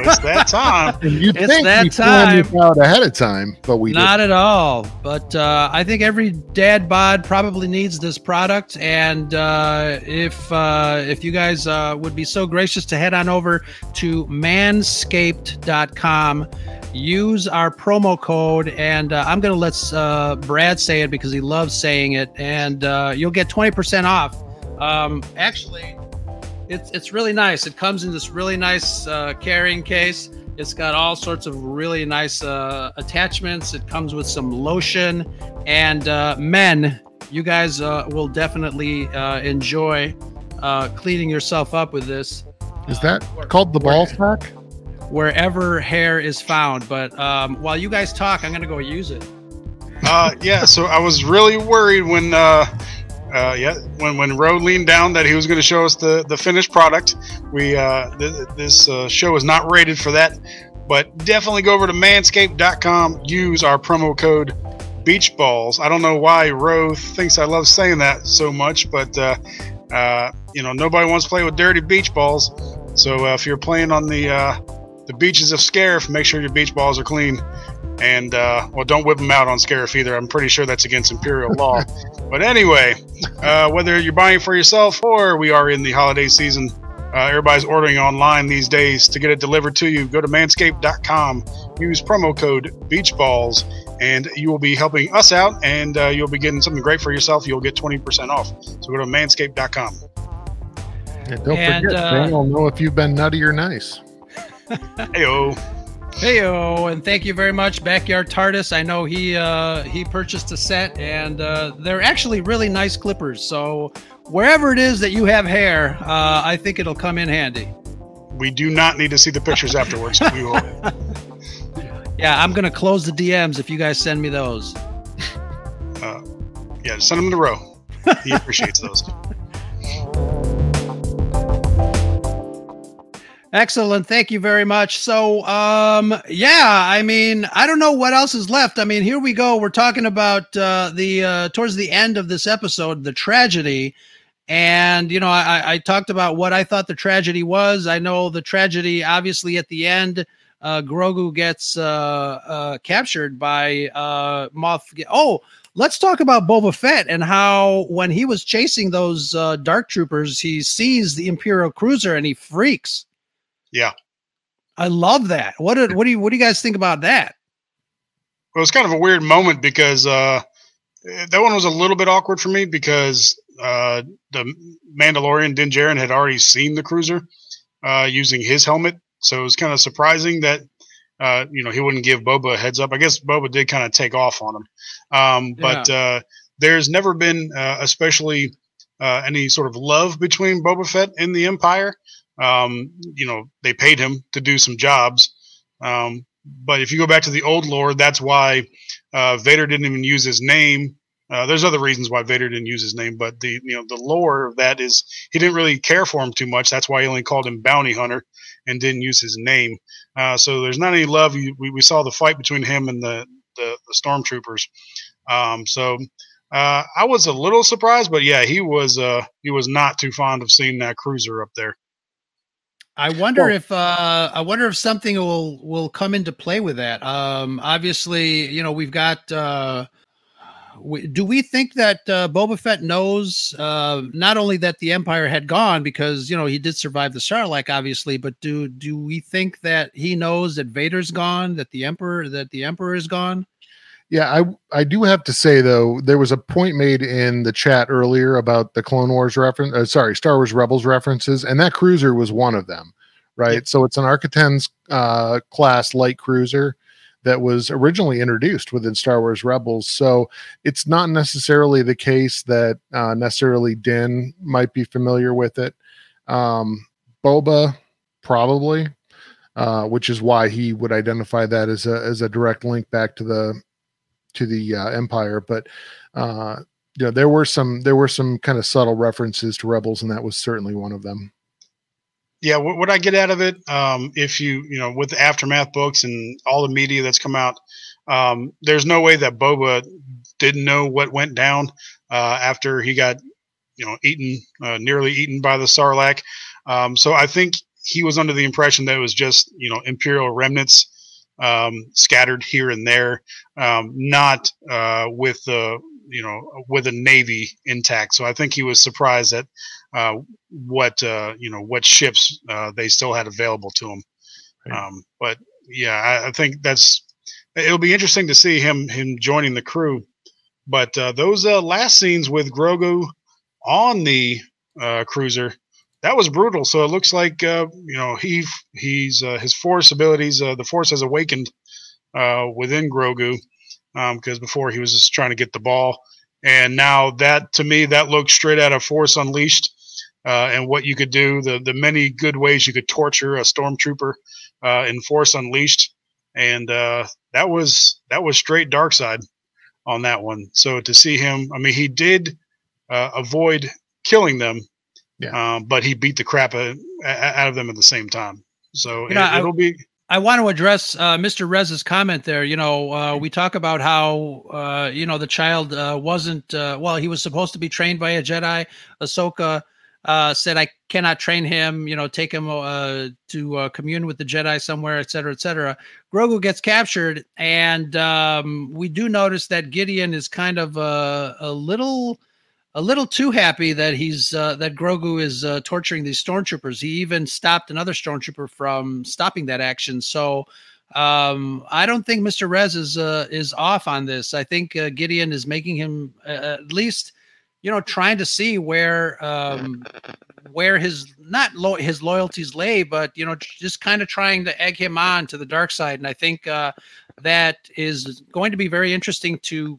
It's that time. you it's think that time. out ahead of time, but we not didn't. at all. But uh, I think every dad bod probably needs this product, and uh, if uh, if you guys uh, would be so gracious to head on over to manscaped.com use our promo code and uh, i'm going to let uh, brad say it because he loves saying it and uh, you'll get 20% off um, actually it's it's really nice. It comes in this really nice uh, carrying case. It's got all sorts of really nice uh, attachments. It comes with some lotion, and uh, men, you guys uh, will definitely uh, enjoy uh, cleaning yourself up with this. Is that called the ball sack? Wherever hair is found. But um, while you guys talk, I'm gonna go use it. Uh, yeah, so I was really worried when, uh, yeah, when when Roe leaned down that he was going to show us the the finished product. We uh, th- this uh, show is not rated for that, but definitely go over to Manscaped.com. Use our promo code Beach Balls. I don't know why Roe thinks I love saying that so much, but uh, uh, you know nobody wants to play with dirty beach balls. So uh, if you're playing on the uh, the beaches of Scarif, make sure your beach balls are clean. And uh, well, don't whip them out on Scarif either. I'm pretty sure that's against Imperial law. but anyway, uh, whether you're buying for yourself or we are in the holiday season, uh, everybody's ordering online these days to get it delivered to you. Go to manscaped.com, use promo code BeachBalls, and you will be helping us out and uh, you'll be getting something great for yourself. You'll get 20% off. So go to manscaped.com. And don't And, forget, uh, then I'll know if you've been nutty or nice. Heyo. Heyo, and thank you very much, Backyard TARDIS. I know he uh, he purchased a set, and uh, they're actually really nice clippers. So wherever it is that you have hair, uh, I think it'll come in handy. We do not need to see the pictures afterwards. We will. Yeah, I'm gonna close the DMs if you guys send me those. Uh, yeah, send them to row. He appreciates those. Excellent. Thank you very much. So, um, yeah, I mean, I don't know what else is left. I mean, here we go. We're talking about uh, the uh, towards the end of this episode, the tragedy. And, you know, I, I talked about what I thought the tragedy was. I know the tragedy, obviously, at the end, uh, Grogu gets uh, uh, captured by uh, Moff. Oh, let's talk about Boba Fett and how when he was chasing those uh, dark troopers, he sees the Imperial cruiser and he freaks. Yeah. I love that. What do, what do you what do you guys think about that? it was kind of a weird moment because uh, that one was a little bit awkward for me because uh, the Mandalorian Din Djarin had already seen the cruiser uh, using his helmet, so it was kind of surprising that uh, you know he wouldn't give Boba a heads up. I guess Boba did kind of take off on him, um, but uh, there's never been uh, especially uh, any sort of love between Boba Fett and the Empire. Um, you know, they paid him to do some jobs. Um, but if you go back to the old lore, that's why uh, Vader didn't even use his name. Uh, there's other reasons why Vader didn't use his name, but the you know the lore of that is he didn't really care for him too much. That's why he only called him Bounty Hunter and didn't use his name. Uh, so there's not any love. We, we saw the fight between him and the the, the stormtroopers. Um, so uh, I was a little surprised, but yeah, he was uh, he was not too fond of seeing that cruiser up there. I wonder Well- if uh, I wonder if something will will come into play with that. Um, obviously, you know we've got. Uh, we, do we think that uh, Boba Fett knows uh, not only that the Empire had gone because you know he did survive the Sarlacc, obviously, but do do we think that he knows that Vader's gone, that the Emperor that the Emperor is gone? Yeah, I I do have to say though, there was a point made in the chat earlier about the Clone Wars reference. Uh, sorry, Star Wars Rebels references, and that cruiser was one of them, right? So it's an Arquitens uh, class light cruiser that was originally introduced within Star Wars Rebels. So it's not necessarily the case that uh, necessarily Din might be familiar with it. Um, Boba probably, uh, which is why he would identify that as a as a direct link back to the to the uh, empire but uh you know there were some there were some kind of subtle references to rebels and that was certainly one of them. Yeah what, what i get out of it um, if you you know with the aftermath books and all the media that's come out um, there's no way that boba didn't know what went down uh, after he got you know eaten uh, nearly eaten by the sarlacc. Um, so i think he was under the impression that it was just you know imperial remnants um, scattered here and there um, not uh, with the you know with a navy intact so i think he was surprised at uh, what uh, you know what ships uh, they still had available to him. Right. Um, but yeah, I, I think that's it'll be interesting to see him him joining the crew. But uh, those uh, last scenes with Grogu on the uh, cruiser, that was brutal. So it looks like uh, you know he he's uh, his force abilities, uh, the force has awakened uh, within Grogu because before he was just trying to get the ball. and now that to me that looks straight out of Force Unleashed, uh, and what you could do the the many good ways you could torture a stormtrooper uh, in Force Unleashed, and uh, that was that was straight dark side on that one. So to see him, I mean, he did avoid killing them, Yeah. um, but he beat the crap out, out of them at the same time. So You know, I- it, will be I want to address uh, Mr. Rez's comment there. You know, uh, we talk about how uh, you know the child uh, wasn't uh, well. He was supposed to be trained by a Jedi. Ahsoka uh, said, "I cannot train him. You know, take him uh, to uh, commune with the Jedi somewhere, et cetera, et cetera." Grogu gets captured, and um, we do notice that Gideon is kind of uh, a little a little too happy that he's uh, that Grogu is uh, torturing these stormtroopers. He even stopped another stormtrooper from stopping that action. So um, I don't think Mr. Rez is uh, is off on this. I think uh, Gideon is making him uh, at least you know trying to see where um, where his not lo- his loyalties lay, but you know just kind of trying to egg him on to the dark side. And I think uh, that is going to be very interesting to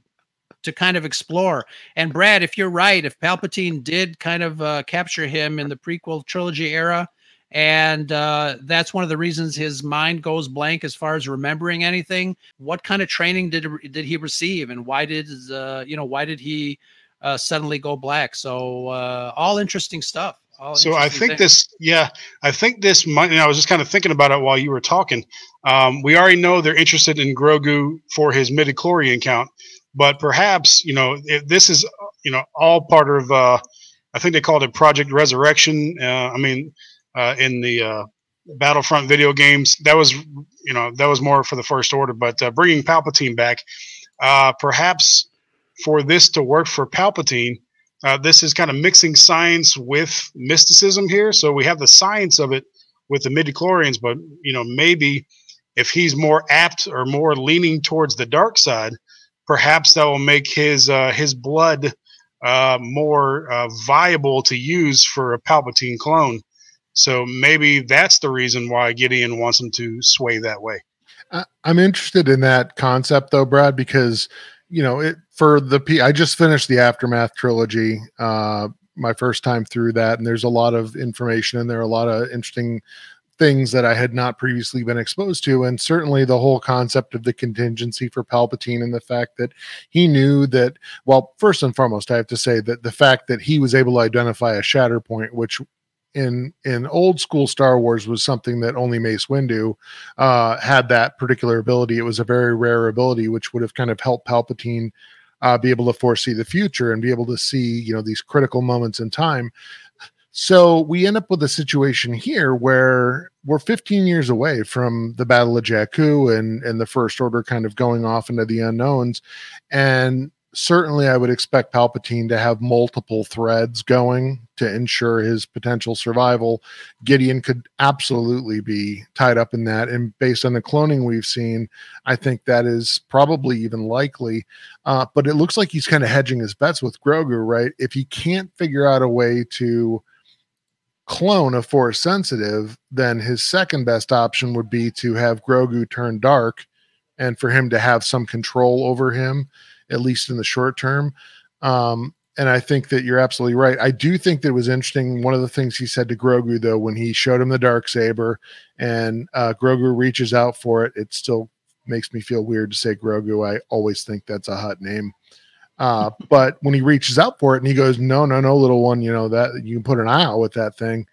to kind of explore. And Brad, if you're right, if Palpatine did kind of uh, capture him in the prequel trilogy era, and uh, that's one of the reasons his mind goes blank as far as remembering anything. What kind of training did did he receive, and why did uh, you know why did he uh, suddenly go black? So uh, all interesting stuff. All so I think things. this, yeah, I think this might. And I was just kind of thinking about it while you were talking. Um, we already know they're interested in Grogu for his midichlorian count, but perhaps you know this is you know all part of. Uh, I think they called it Project Resurrection. Uh, I mean, uh, in the uh, Battlefront video games, that was you know that was more for the First Order, but uh, bringing Palpatine back, uh, perhaps for this to work for Palpatine. This is kind of mixing science with mysticism here. So we have the science of it with the midichlorians, but you know maybe if he's more apt or more leaning towards the dark side, perhaps that will make his uh, his blood uh, more uh, viable to use for a Palpatine clone. So maybe that's the reason why Gideon wants him to sway that way. I'm interested in that concept though, Brad, because you know it for the P. I just finished the Aftermath trilogy, uh, my first time through that, and there's a lot of information and there a lot of interesting things that I had not previously been exposed to, and certainly the whole concept of the contingency for Palpatine and the fact that he knew that. Well, first and foremost, I have to say that the fact that he was able to identify a shatter point, which in in old school Star Wars was something that only Mace Windu uh, had that particular ability. It was a very rare ability, which would have kind of helped Palpatine uh, be able to foresee the future and be able to see, you know, these critical moments in time. So we end up with a situation here where we're 15 years away from the Battle of Jakku and and the First Order kind of going off into the unknowns, and certainly I would expect Palpatine to have multiple threads going to ensure his potential survival. Gideon could absolutely be tied up in that. And based on the cloning we've seen, I think that is probably even likely. Uh, but it looks like he's kind of hedging his bets with Grogu, right? If he can't figure out a way to clone a force sensitive, then his second best option would be to have Grogu turn dark and for him to have some control over him at least in the short term. Um, and I think that you're absolutely right. I do think that it was interesting. One of the things he said to Grogu, though, when he showed him the dark saber, and uh, Grogu reaches out for it, it still makes me feel weird to say Grogu. I always think that's a hot name. Uh, but when he reaches out for it and he goes, "No, no, no, little one, you know that you can put an eye out with that thing."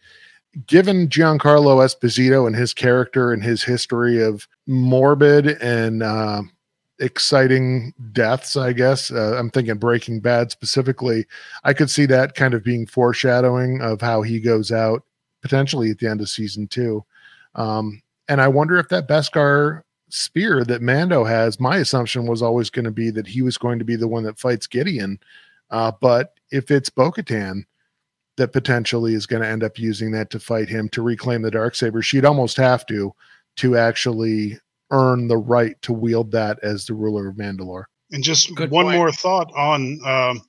Given Giancarlo Esposito and his character and his history of morbid and uh, exciting deaths, I guess. Uh, I'm thinking Breaking Bad specifically. I could see that kind of being foreshadowing of how he goes out potentially at the end of season two. Um, and I wonder if that Beskar spear that Mando has, my assumption was always going to be that he was going to be the one that fights Gideon. Uh, but if it's Bo Katan that potentially is going to end up using that to fight him to reclaim the dark saber, she'd almost have to to actually earn the right to wield that as the ruler of Mandalore. And just Good one point. more thought on um,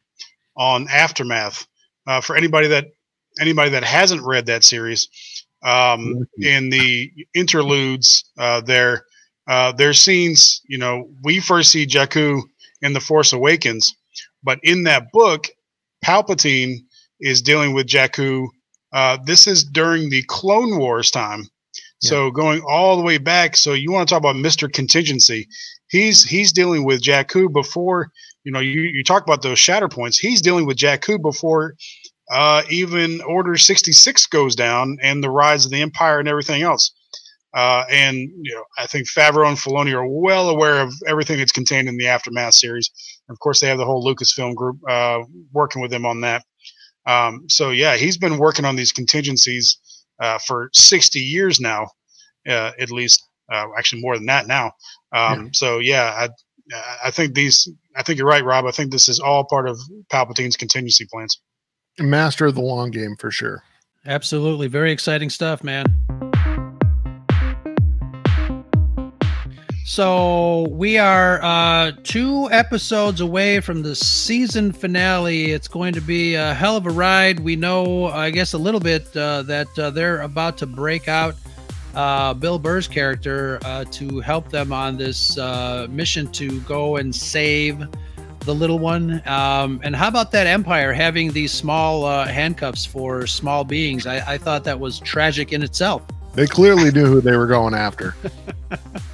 on aftermath uh, for anybody that anybody that hasn't read that series. Um, in the interludes, uh, there uh, there's scenes. You know, we first see Jakku in the Force Awakens, But in that book, Palpatine is dealing with Jakku. Uh, this is during the Clone Wars time. So going all the way back, so you want to talk about Mr. Contingency. He's he's dealing with Jakku before, you know, you, you talk about those shatter points. He's dealing with Jakku before uh, even Order 66 goes down and the rise of the Empire and everything else. Uh, and you know, I think Favreau and Filoni are well aware of everything that's contained in the Aftermath series. And of course, they have the whole Lucasfilm group uh, working with them on that. Um, so yeah, he's been working on these contingencies uh, for 60 years now, uh, at least. Uh, actually, more than that now. Um, So yeah, I, I think these. I think you're right, Rob. I think this is all part of Palpatine's contingency plans. Master of the long game for sure. Absolutely. Very exciting stuff, man. So we are uh, two episodes away from the season finale. It's going to be a hell of a ride. We know, I guess, a little bit uh, that uh, they're about to break out uh, Bill Burr's character uh, to help them on this uh, mission to go and save the little one. Um, and how about that Empire having these small uh, handcuffs for small beings? I, I thought that was tragic in itself. They clearly knew who they were going after.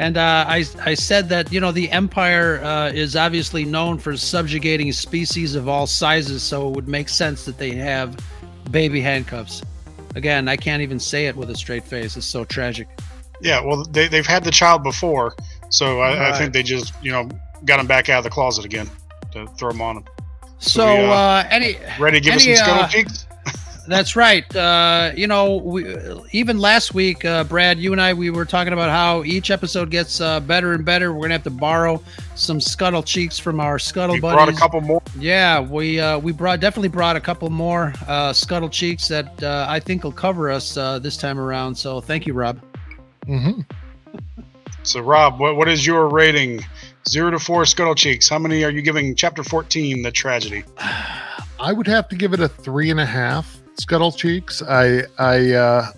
And uh, I, I said that, you know, the Empire uh, is obviously known for subjugating species of all sizes, so it would make sense that they have baby handcuffs. Again, I can't even say it with a straight face. It's so tragic. Yeah, well, they, they've had the child before, so I, I think they just, you know, got him back out of the closet again to throw him on him. So, we, uh, uh, any Ready to give us some Any, scuttle uh, cheeks? That's right. Uh, you know, we, even last week, uh, Brad, you and I, we were talking about how each episode gets uh, better and better. We're gonna have to borrow some scuttle cheeks from our scuttle We buddies. brought a couple more. Yeah, we uh, we brought definitely brought a couple more uh, scuttle cheeks that uh, I think will cover us uh, this time around. So thank you, Rob. hmm So, Rob, what, what is your rating? Zero to four scuttle cheeks. How many are you giving chapter 14, The Tragedy? I would have to give it a three and a half scuttle cheeks. I I uh,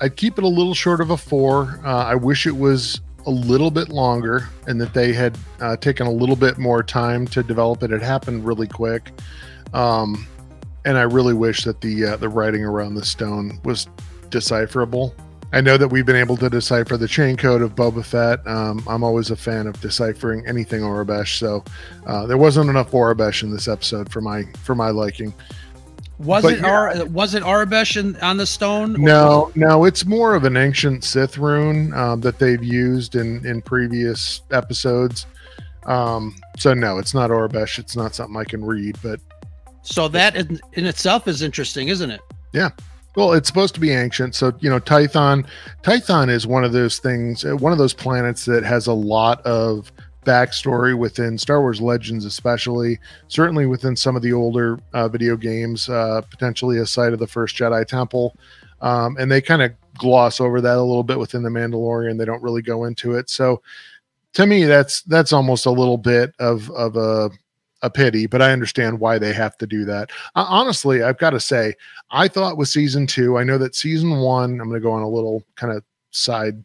I'd keep it a little short of a four. Uh, I wish it was a little bit longer and that they had uh, taken a little bit more time to develop it. It happened really quick, um, and I really wish that the uh, the writing around the stone was decipherable. I know that we've been able to decipher the chain code of Boba Fett. Um, I'm always a fan of deciphering anything Aurebesh, so uh, there wasn't enough Aurebesh in this episode for my for my liking. Was But it Ar- was it Aurebesh in, on the stone? No, no, it's more of an ancient Sith rune um, that they've used in in previous episodes. Um, so no, it's not Aurebesh. It's not something I can read, but So that in, in itself is interesting, isn't it? Yeah. Well, it's supposed to be ancient. So you know, Tython, Tython is one of those things, uh, one of those planets that has a lot of backstory within Star Wars Legends, especially certainly within some of the older uh, video games, uh, potentially a site of the first Jedi Temple, um, and they kind of gloss over that a little bit within the Mandalorian. They don't really go into it. So to me, that's that's almost a little bit of of a a pity, but I understand why they have to do that. Uh, honestly, I've got to say, I thought with season two, I know that season one, I'm going to go on a little kind of side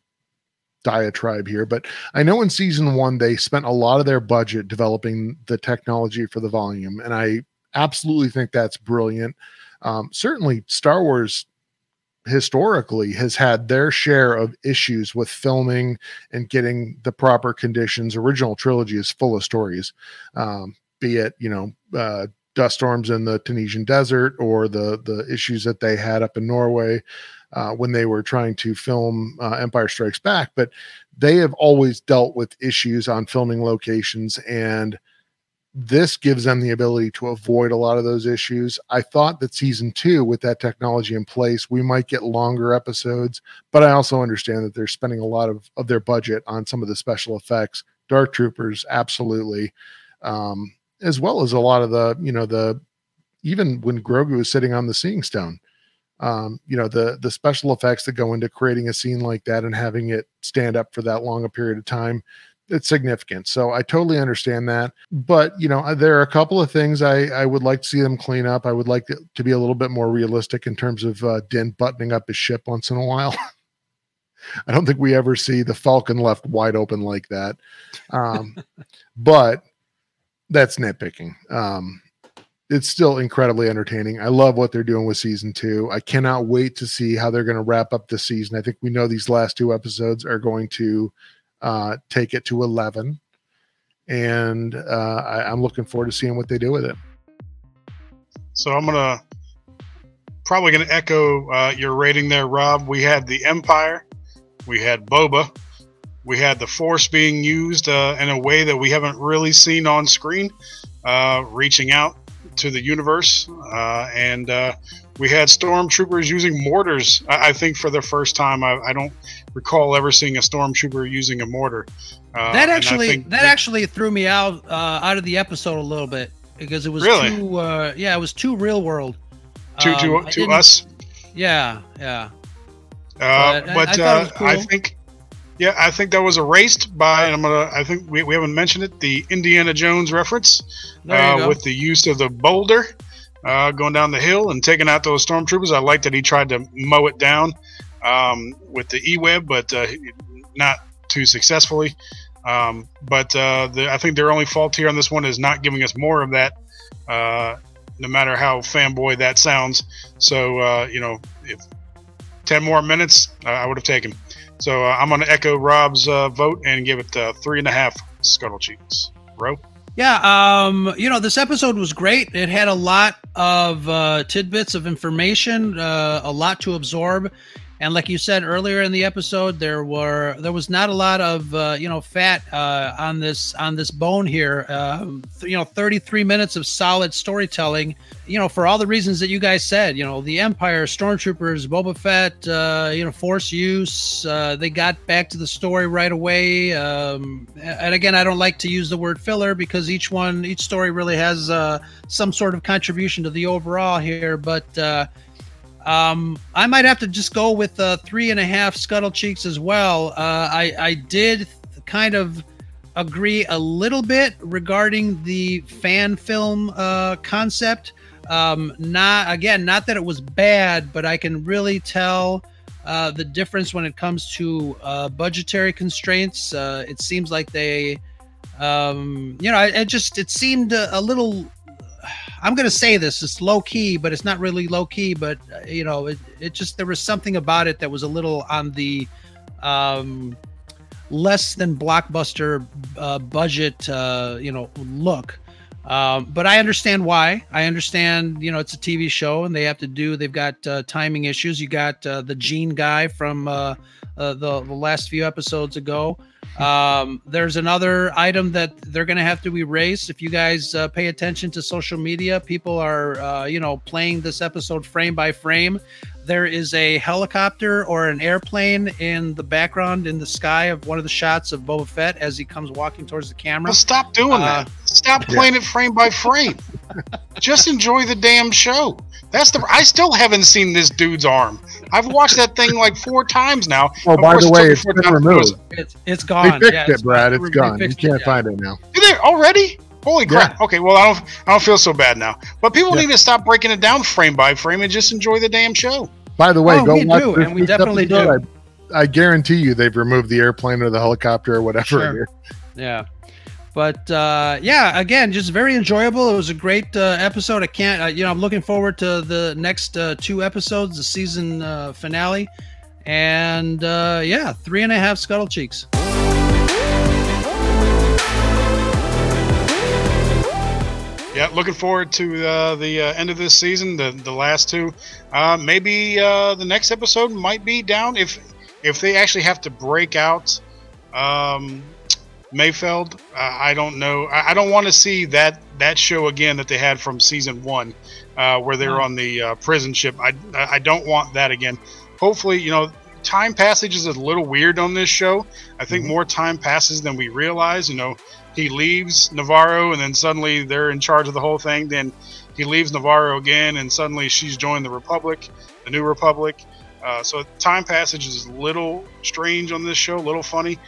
diatribe here, but I know in season one, they spent a lot of their budget developing the technology for the volume. And I absolutely think that's brilliant. Um, certainly, Star Wars historically has had their share of issues with filming and getting the proper conditions. Original trilogy is full of stories, um, be it, you know, uh, dust storms in the Tunisian desert or the the issues that they had up in Norway uh, when they were trying to film uh, Empire Strikes Back. But they have always dealt with issues on filming locations, and this gives them the ability to avoid a lot of those issues. I thought that season two, with that technology in place, we might get longer episodes, but I also understand that they're spending a lot of, of their budget on some of the special effects. Dark Troopers, absolutely. Um, as well as a lot of the you know the even when Grogu is sitting on the Seeing Stone, um, you know the the special effects that go into creating a scene like that and having it stand up for that long a period of time, it's significant. So I totally understand that. But you know there are a couple of things I I would like to see them clean up. I would like to, to be a little bit more realistic in terms of uh, Din buttoning up his ship once in a while. I don't think we ever see the Falcon left wide open like that. Um, but that's nitpicking. Um, it's still incredibly entertaining. I love what they're doing with season two. I cannot wait to see how they're going to wrap up the season. I think we know these last two episodes are going to uh, take it to 11. And uh, I, I'm looking forward to seeing what they do with it. So I'm gonna probably gonna echo uh, your rating there, Rob. We had the Empire, we had Boba, we had the Force being used uh, in a way that we haven't really seen on screen, uh, reaching out to the universe, uh, and uh, we had stormtroopers using mortars. I, I think for the first time, I, I, don't recall ever seeing a stormtrooper using a mortar. Uh, that actually that, that, actually threw me out uh, out of the episode a little bit because it was really? too uh, yeah it was too real world. To um, to, to us. Yeah, yeah. Uh, but, but I, I, cool. I, think yeah, I think that was erased by. I'm gonna. I think we, we haven't mentioned it. The Indiana Jones reference uh, with the use of the boulder uh, going down the hill and taking out those stormtroopers. I like that he tried to mow it down um, with the e-web, but uh, not too successfully. Um, but uh, the, I think their only fault here on this one is not giving us more of that. Uh, no matter how fanboy that sounds. So uh, you know, if ten more minutes, I would have taken. So uh, I'm going to echo Rob's uh, vote and give it uh, three and a half scuttle cheeks. Ro? Yeah, um, you know, this episode was great. It had a lot of uh, tidbits of information, uh, a lot to absorb. And like you said earlier in the episode, there were there was not a lot of uh, you know fat uh, on this on this bone here. Uh, you know, 33 minutes of solid storytelling. You know, for all the reasons that you guys said. You know, the Empire, Stormtroopers, Boba Fett. Uh, you know, Force use. Uh, they got back to the story right away. Um, and again, I don't like to use the word filler because each one, each story really has uh, some sort of contribution to the overall here. But um, I might have to just go with uh, three and a half scuttle cheeks as well. Uh, I, I did kind of agree a little bit regarding the fan film uh, concept. Um, not again, not that it was bad, but I can really tell uh, the difference when it comes to uh, budgetary constraints. Uh, it seems like they, um, you know, it, just it seemed a, a little I'm going to say this. It's low key, but it's not really low key. But uh, you know, it, it just there was something about it that was a little on the um, less than blockbuster uh, budget, uh, you know, look. Um, but I understand why. I understand, you know, it's a TV show and they have to do. They've got uh, timing issues. You got uh, the Gene guy from uh, uh the the last few episodes ago. Um, there's another item that they're going to have to erase. If you guys uh, pay attention to social media, people are, uh, you know, playing this episode frame by frame. There is a helicopter or an airplane in the background in the sky of one of the shots of Boba Fett as he comes walking towards the camera. Well, stop doing uh, that. Stop playing yeah. it frame by frame. Just enjoy the damn show. That's the. I still haven't seen this dude's arm. I've watched that thing like four times now. Oh, by the way, it's been removed. It's, it's gone. They fixed yeah, it, Brad. It's gone. You can't it, find it now. Is there already? Holy crap! Yeah. Okay, well I don't I don't feel so bad now. But people yeah. need to stop breaking it down frame by frame and just enjoy the damn show. By the way, oh, go we watch do, and we definitely do. I, I, guarantee you they've removed the airplane or the helicopter or whatever. Sure. Yeah. But uh, yeah, again, just very enjoyable. It was a great uh, episode. I can't, uh, you know, I'm looking forward to the next uh, two episodes, the season uh, finale, and uh, yeah, three and a half scuttle cheeks. Yeah, looking forward to uh, the uh, end of this season, the the last two. Uh, maybe uh, the next episode might be down if if they actually have to break out um, Mayfeld. I don't know. I, I don't want to see that that show again that they had from season one, uh, where they were on the uh, prison ship. I I don't want that again. Hopefully, you know, time passage is a little weird on this show. I think mm-hmm. more time passes than we realize. You know he leaves Navarro, and then suddenly they're in charge of the whole thing. Then he leaves Navarro again, and suddenly she's joined the Republic, the New Republic. Uh, so time passage is a little strange on this show, a little funny.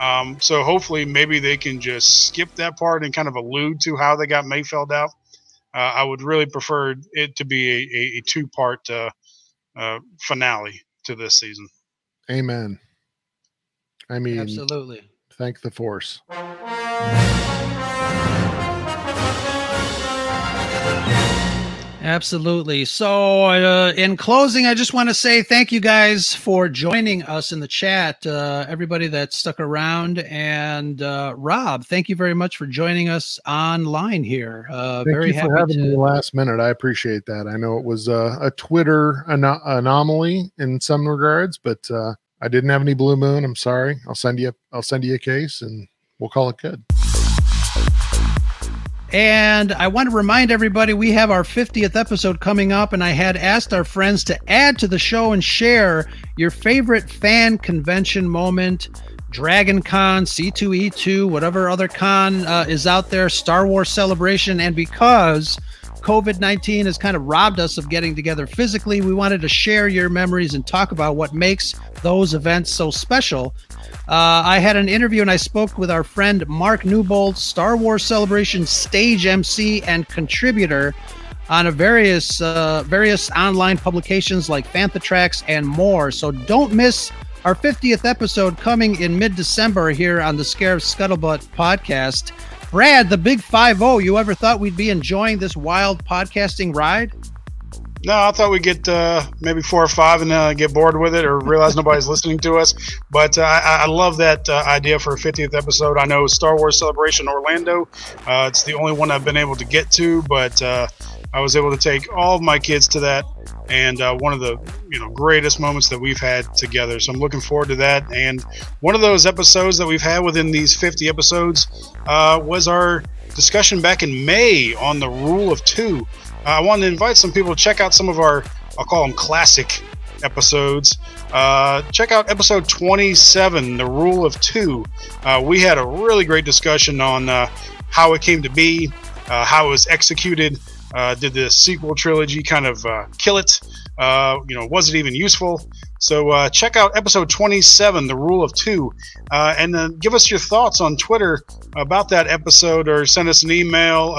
Um, so hopefully, maybe they can just skip that part and kind of allude to how they got Mayfeld out. Uh, I would really prefer it to be a, a, a two-part uh, uh finale to this season. Amen. I mean, absolutely. Thank the Force. Absolutely. So, uh, in closing, I just want to say thank you guys for joining us in the chat. Uh, everybody that stuck around, and uh, Rob, thank you very much for joining us online here. Uh, very happy for having to- me last minute. I appreciate that. I know it was a Twitter anomaly in some regards, but uh, I didn't have any blue moon. I'm sorry. I'll send you. A, I'll send you a case and we'll call it good. And I want to remind everybody we have our 50th episode coming up, and I had asked our friends to add to the show and share your favorite fan convention moment. Dragon Con, C2E2, whatever other con uh, is out there, Star Wars Celebration. And because COVID 19 has kind of robbed us of getting together physically, we wanted to share your memories and talk about what makes those events so special. Uh, I had an interview and I spoke with our friend Mark Newbold, Star Wars Celebration stage MC and contributor on various uh, various online publications like Fantha Tracks and more. So don't miss our 50th episode coming in mid-December here on the Scarif Scuttlebutt podcast. Brad, the Big Five O. You ever thought we'd be enjoying this wild podcasting ride? No, I thought we'd get uh, maybe four or five and uh, get bored with it or realize nobody's listening to us. But uh, I, I love that uh, idea for a 50th episode. I know Star Wars Celebration Orlando. Uh, it's the only one I've been able to get to, but uh, I was able to take all of my kids to that, and one of the you know greatest moments that we've had together. So I'm looking forward to that. And one of those episodes that we've had within these 50 episodes was our discussion back in May on the rule of two. Uh, I wanted to invite some people to check out some of our I'll call them classic episodes. Uh, check out episode 27, The Rule of Two. Uh, we had a really great discussion on uh, how it came to be, uh, how it was executed. Uh, did the sequel trilogy kind of kill it? You know, was it even useful? So check out episode 27, The Rule of Two, and give us your thoughts on Twitter about that episode or send us an email.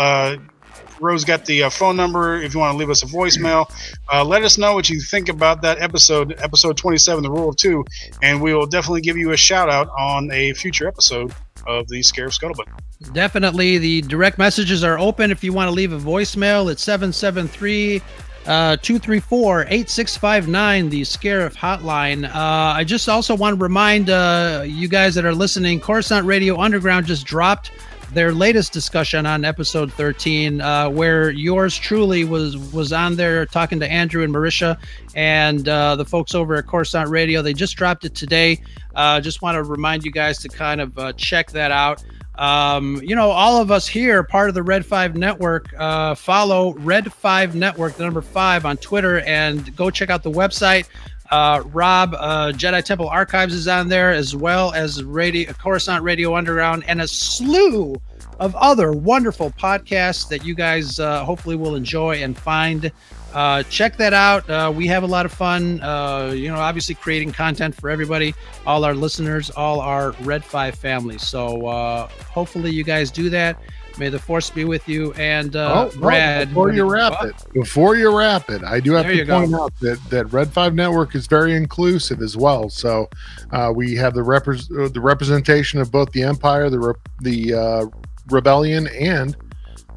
Rose got the uh, phone number if you want to leave us a voicemail. Uh, let us know what you think about that episode, episode 27, The Rule of Two, and we will definitely give you a shout out on a future episode of the Scarif Scuttlebutt. Definitely. The direct messages are open. If you want to leave a voicemail, it's 773 uh, 234 8659, the Scarif hotline. Uh, I just also want to remind uh, you guys that are listening Coruscant Radio Underground just dropped their latest discussion on episode 13 uh, where yours truly was was on there talking to andrew and marisha and uh, the folks over at coruscant radio. They just dropped it today. Uh, just want to remind you guys to kind of uh, check that out. Um, you know all of us here part of the red 5 network uh, follow red 5 network the number 5 on twitter and go check out the website uh, Rob, uh, Jedi Temple Archives is on there, as well as Radio Coruscant Radio Underground, and a slew of other wonderful podcasts that you guys uh, hopefully will enjoy and find. Uh, check that out. Uh, we have a lot of fun. Uh, you know, obviously creating content for everybody, all our listeners, all our Red Five family. So uh, hopefully you guys do that. May the force be with you. And uh, oh, Brad, before you wrap Oh, it, before you wrap it, I do have There to you go. point out that that Red Five Network is very inclusive as well. So uh, we have the repres- uh, the representation of both the Empire, the re- the uh, Rebellion, and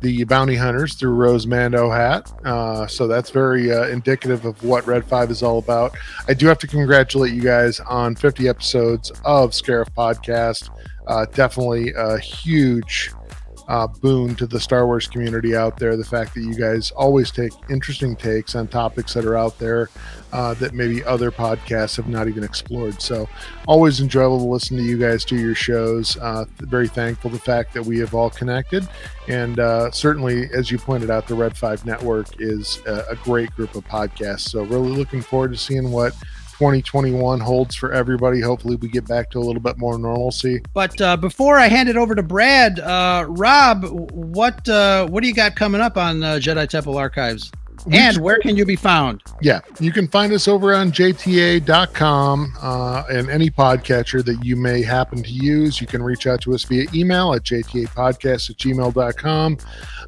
the Bounty Hunters through Rose Mando hat. Uh, so that's very uh, indicative of what Red Five is all about. I do have to congratulate you guys on 50 episodes of Scarif Podcast. Uh, definitely a huge uh, boon to the Star Wars community out there. The fact that you guys always take interesting takes on topics that are out there uh, that maybe other podcasts have not even explored. So, always enjoyable to listen to you guys do your shows. Uh, very thankful the fact that we have all connected. And uh, certainly, as you pointed out, the Red 5 Network is a, a great group of podcasts. So, really looking forward to seeing what 2021 holds for everybody. Hopefully, we get back to a little bit more normalcy. But uh, before I hand it over to Brad, uh, Rob, what uh, what do you got coming up on uh, Jedi Temple Archives? And where can you be found? Yeah, you can find us over on jta.com uh, and any podcatcher that you may happen to use. You can reach out to us via email at jtapodcast at gmail.com.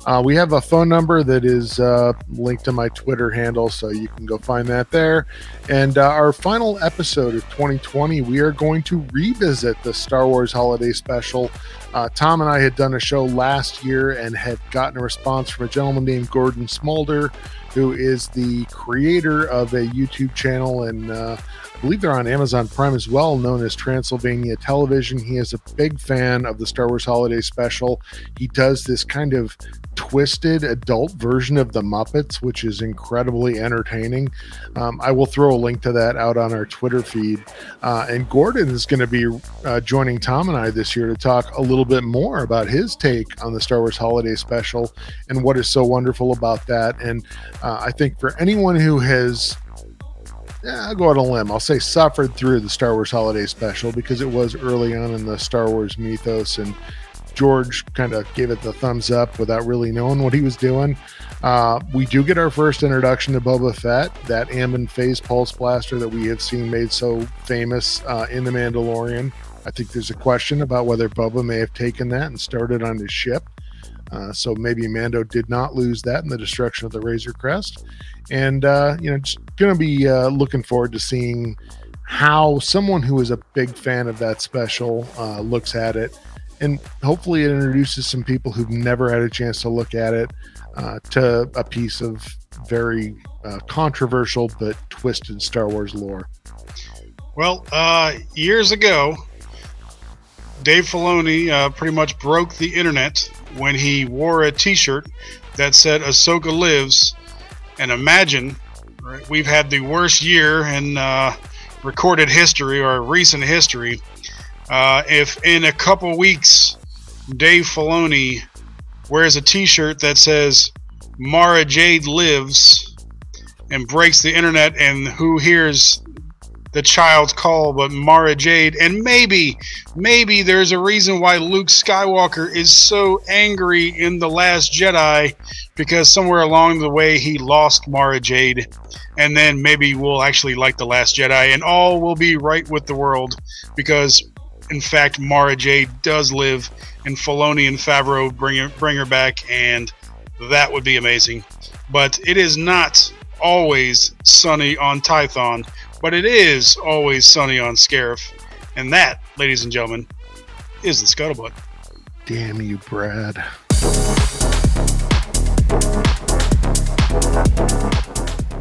Uh, we have a phone number that is uh, linked to my Twitter handle, so you can go find that there. And uh, our final episode of 2020, we are going to revisit the Star Wars Holiday Special. Uh, Tom and I had done a show last year and had gotten a response from a gentleman named Gordon Smolder who is the creator of a YouTube channel and uh, I believe they're on Amazon Prime as well, known as Transylvania Television. He is a big fan of the Star Wars Holiday Special. He does this kind of twisted adult version of the Muppets, which is incredibly entertaining. Um, I will throw a link to that out on our Twitter feed. Uh, and Gordon is going to be uh, joining Tom and I this year to talk a little bit more about his take on the Star Wars Holiday Special and what is so wonderful about that. And uh, I think for anyone who has yeah, I'll go out on a limb. I'll say suffered through the Star Wars Holiday Special because it was early on in the Star Wars mythos, and George kind of gave it the thumbs up without really knowing what he was doing. Uh, we do get our first introduction to Boba Fett, that Amban phase pulse blaster that we have seen made so famous uh, in The Mandalorian. I think there's a question about whether Boba may have taken that and started on his ship. Uh, so maybe Mando did not lose that in the destruction of the Razor Crest. And, uh, you know, just going to be uh, looking forward to seeing how someone who is a big fan of that special uh, looks at it. And hopefully it introduces some people who've never had a chance to look at it uh, to a piece of very uh, controversial but twisted Star Wars lore. Well, uh, years ago, Dave Filoni uh, pretty much broke the internet when he wore a T-shirt that said "Ahsoka lives," and imagine right, we've had the worst year in uh, recorded history or recent history. Uh, if in a couple weeks Dave Filoni wears a T-shirt that says "Mara Jade lives" and breaks the internet, and who hears the child's call but Mara Jade. And maybe, maybe there's a reason why Luke Skywalker is so angry in The Last Jedi because somewhere along the way he lost Mara Jade. And then maybe we'll actually like The Last Jedi and all will be right with the world because, in fact, Mara Jade does live and Filoni and Favreau bring her, bring her back and that would be amazing. But it is not always sunny on Tython but it is always sunny on Scarif. And that, ladies and gentlemen, is the scuttlebutt. Damn you, Brad.